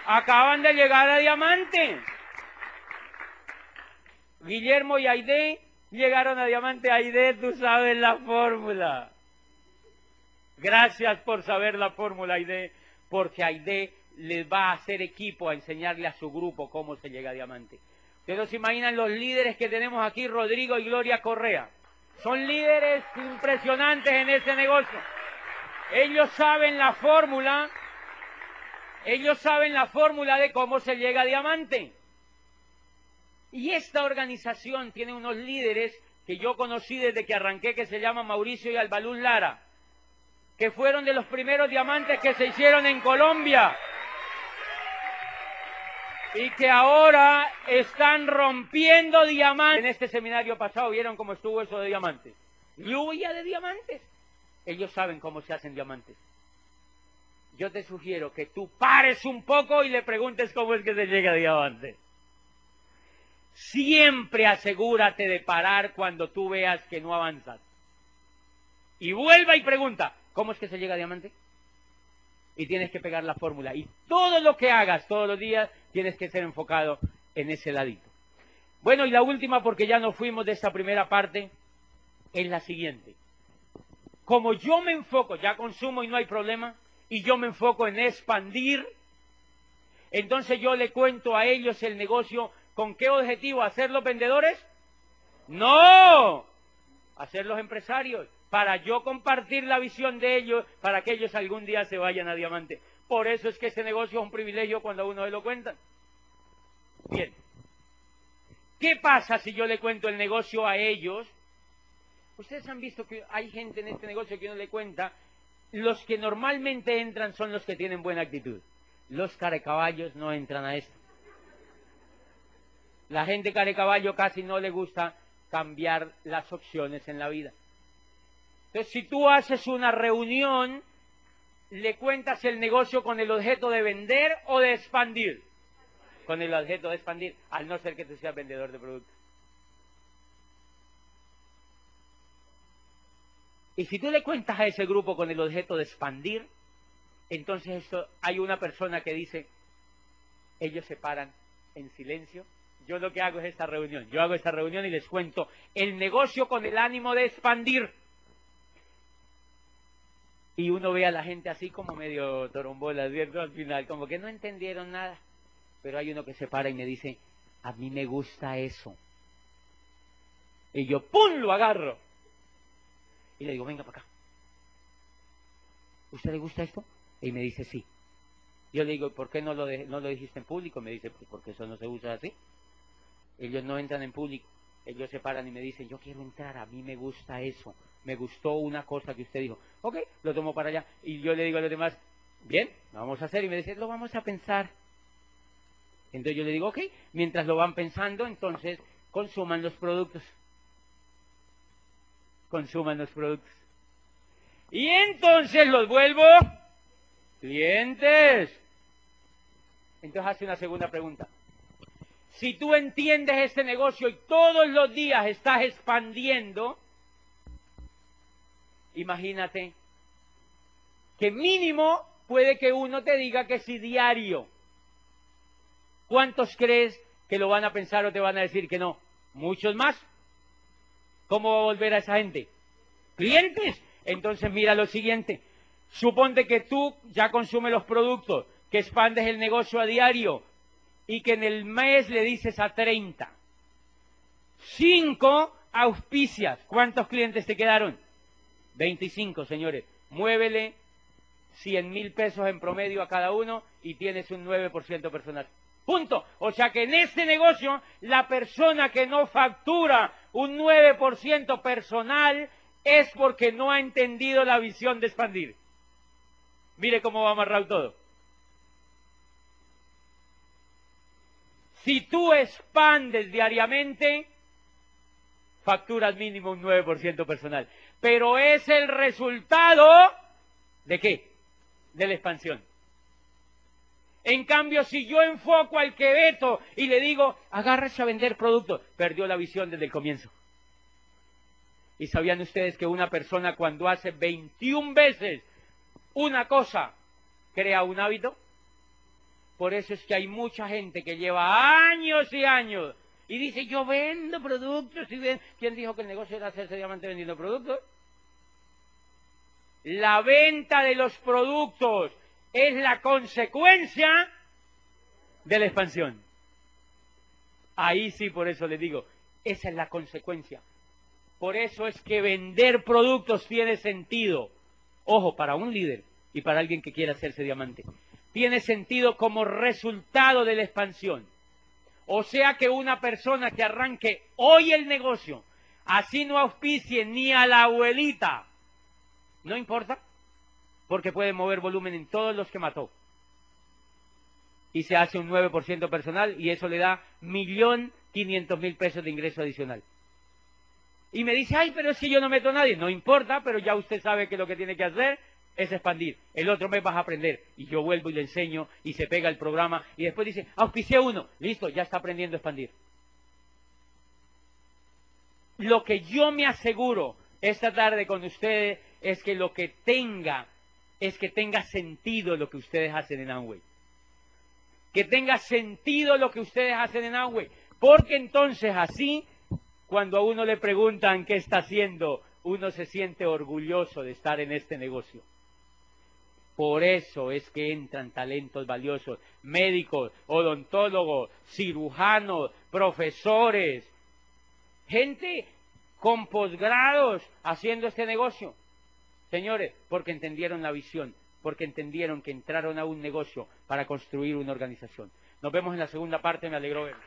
acaban de llegar a diamante. Guillermo y Aide llegaron a diamante. Aide, tú sabes la fórmula. Gracias por saber la fórmula, Aide, porque Aide les va a hacer equipo a enseñarle a su grupo cómo se llega a diamante. Ustedes se imaginan los líderes que tenemos aquí, Rodrigo y Gloria Correa. Son líderes impresionantes en ese negocio. Ellos saben la fórmula, ellos saben la fórmula de cómo se llega a diamante. Y esta organización tiene unos líderes que yo conocí desde que arranqué, que se llaman Mauricio y Albalún Lara, que fueron de los primeros diamantes que se hicieron en Colombia y que ahora están rompiendo diamantes. En este seminario pasado vieron cómo estuvo eso de diamantes. Lluvia de diamantes. Ellos saben cómo se hacen diamantes. Yo te sugiero que tú pares un poco y le preguntes cómo es que se llega a diamantes. Siempre asegúrate de parar cuando tú veas que no avanzas. Y vuelva y pregunta, ¿cómo es que se llega a diamante? Y tienes que pegar la fórmula. Y todo lo que hagas todos los días tienes que ser enfocado en ese ladito. Bueno, y la última, porque ya nos fuimos de esta primera parte, es la siguiente. Como yo me enfoco, ya consumo y no hay problema, y yo me enfoco en expandir, entonces yo le cuento a ellos el negocio ¿Con qué objetivo? ¿Hacerlos vendedores? No, hacerlos empresarios, para yo compartir la visión de ellos, para que ellos algún día se vayan a diamante. Por eso es que ese negocio es un privilegio cuando uno se lo cuenta. Bien. ¿Qué pasa si yo le cuento el negocio a ellos? Ustedes han visto que hay gente en este negocio que uno le cuenta, los que normalmente entran son los que tienen buena actitud. Los carecaballos no entran a esto. La gente care caballo casi no le gusta cambiar las opciones en la vida. Entonces, si tú haces una reunión, le cuentas el negocio con el objeto de vender o de expandir. Con el objeto de expandir, al no ser que tú seas vendedor de productos. Y si tú le cuentas a ese grupo con el objeto de expandir, entonces esto, hay una persona que dice, ellos se paran en silencio yo lo que hago es esta reunión. Yo hago esta reunión y les cuento el negocio con el ánimo de expandir. Y uno ve a la gente así como medio torombola, ¿cierto? Al final, como que no entendieron nada. Pero hay uno que se para y me dice, a mí me gusta eso. Y yo, ¡pum!, lo agarro. Y le digo, venga para acá. ¿Usted le gusta esto? Y me dice, sí. Yo le digo, ¿por qué no lo, no lo dijiste en público? Me dice, pues porque eso no se usa así. Ellos no entran en público. Ellos se paran y me dicen, yo quiero entrar, a mí me gusta eso. Me gustó una cosa que usted dijo. Ok, lo tomo para allá. Y yo le digo a los demás, bien, lo vamos a hacer. Y me dicen, lo vamos a pensar. Entonces yo le digo, ok, mientras lo van pensando, entonces consuman los productos. Consuman los productos. Y entonces los vuelvo clientes. Entonces hace una segunda pregunta. Si tú entiendes este negocio y todos los días estás expandiendo, imagínate que mínimo puede que uno te diga que si diario. ¿Cuántos crees que lo van a pensar o te van a decir que no? Muchos más. ¿Cómo va a volver a esa gente? Clientes. Entonces mira lo siguiente. Suponte que tú ya consumes los productos, que expandes el negocio a diario, y que en el mes le dices a 30. Cinco auspicias. ¿Cuántos clientes te quedaron? 25, señores. Muévele 100 mil pesos en promedio a cada uno y tienes un 9% personal. Punto. O sea que en este negocio, la persona que no factura un 9% personal es porque no ha entendido la visión de expandir. Mire cómo va amarrado todo. Si tú expandes diariamente, facturas mínimo un 9% personal. Pero es el resultado de qué? De la expansión. En cambio, si yo enfoco al Queveto y le digo, agárrese a vender productos, perdió la visión desde el comienzo. ¿Y sabían ustedes que una persona cuando hace 21 veces una cosa crea un hábito? Por eso es que hay mucha gente que lleva años y años y dice, yo vendo productos. Y. ¿Quién dijo que el negocio era hacerse diamante vendiendo productos? La venta de los productos es la consecuencia de la expansión. Ahí sí, por eso le digo, esa es la consecuencia. Por eso es que vender productos tiene sentido. Ojo, para un líder y para alguien que quiera hacerse diamante. Tiene sentido como resultado de la expansión. O sea que una persona que arranque hoy el negocio, así no auspicie ni a la abuelita, no importa, porque puede mover volumen en todos los que mató. Y se hace un 9% personal y eso le da millón quinientos mil pesos de ingreso adicional. Y me dice, ay, pero si yo no meto a nadie, no importa, pero ya usted sabe que lo que tiene que hacer es expandir. El otro mes vas a aprender. Y yo vuelvo y le enseño y se pega el programa y después dice, auspicié uno. Listo, ya está aprendiendo a expandir. Lo que yo me aseguro esta tarde con ustedes es que lo que tenga, es que tenga sentido lo que ustedes hacen en Amway. Que tenga sentido lo que ustedes hacen en Amway. Porque entonces así, cuando a uno le preguntan qué está haciendo, uno se siente orgulloso de estar en este negocio. Por eso es que entran talentos valiosos, médicos, odontólogos, cirujanos, profesores, gente con posgrados haciendo este negocio. Señores, porque entendieron la visión, porque entendieron que entraron a un negocio para construir una organización. Nos vemos en la segunda parte, me alegro verlo.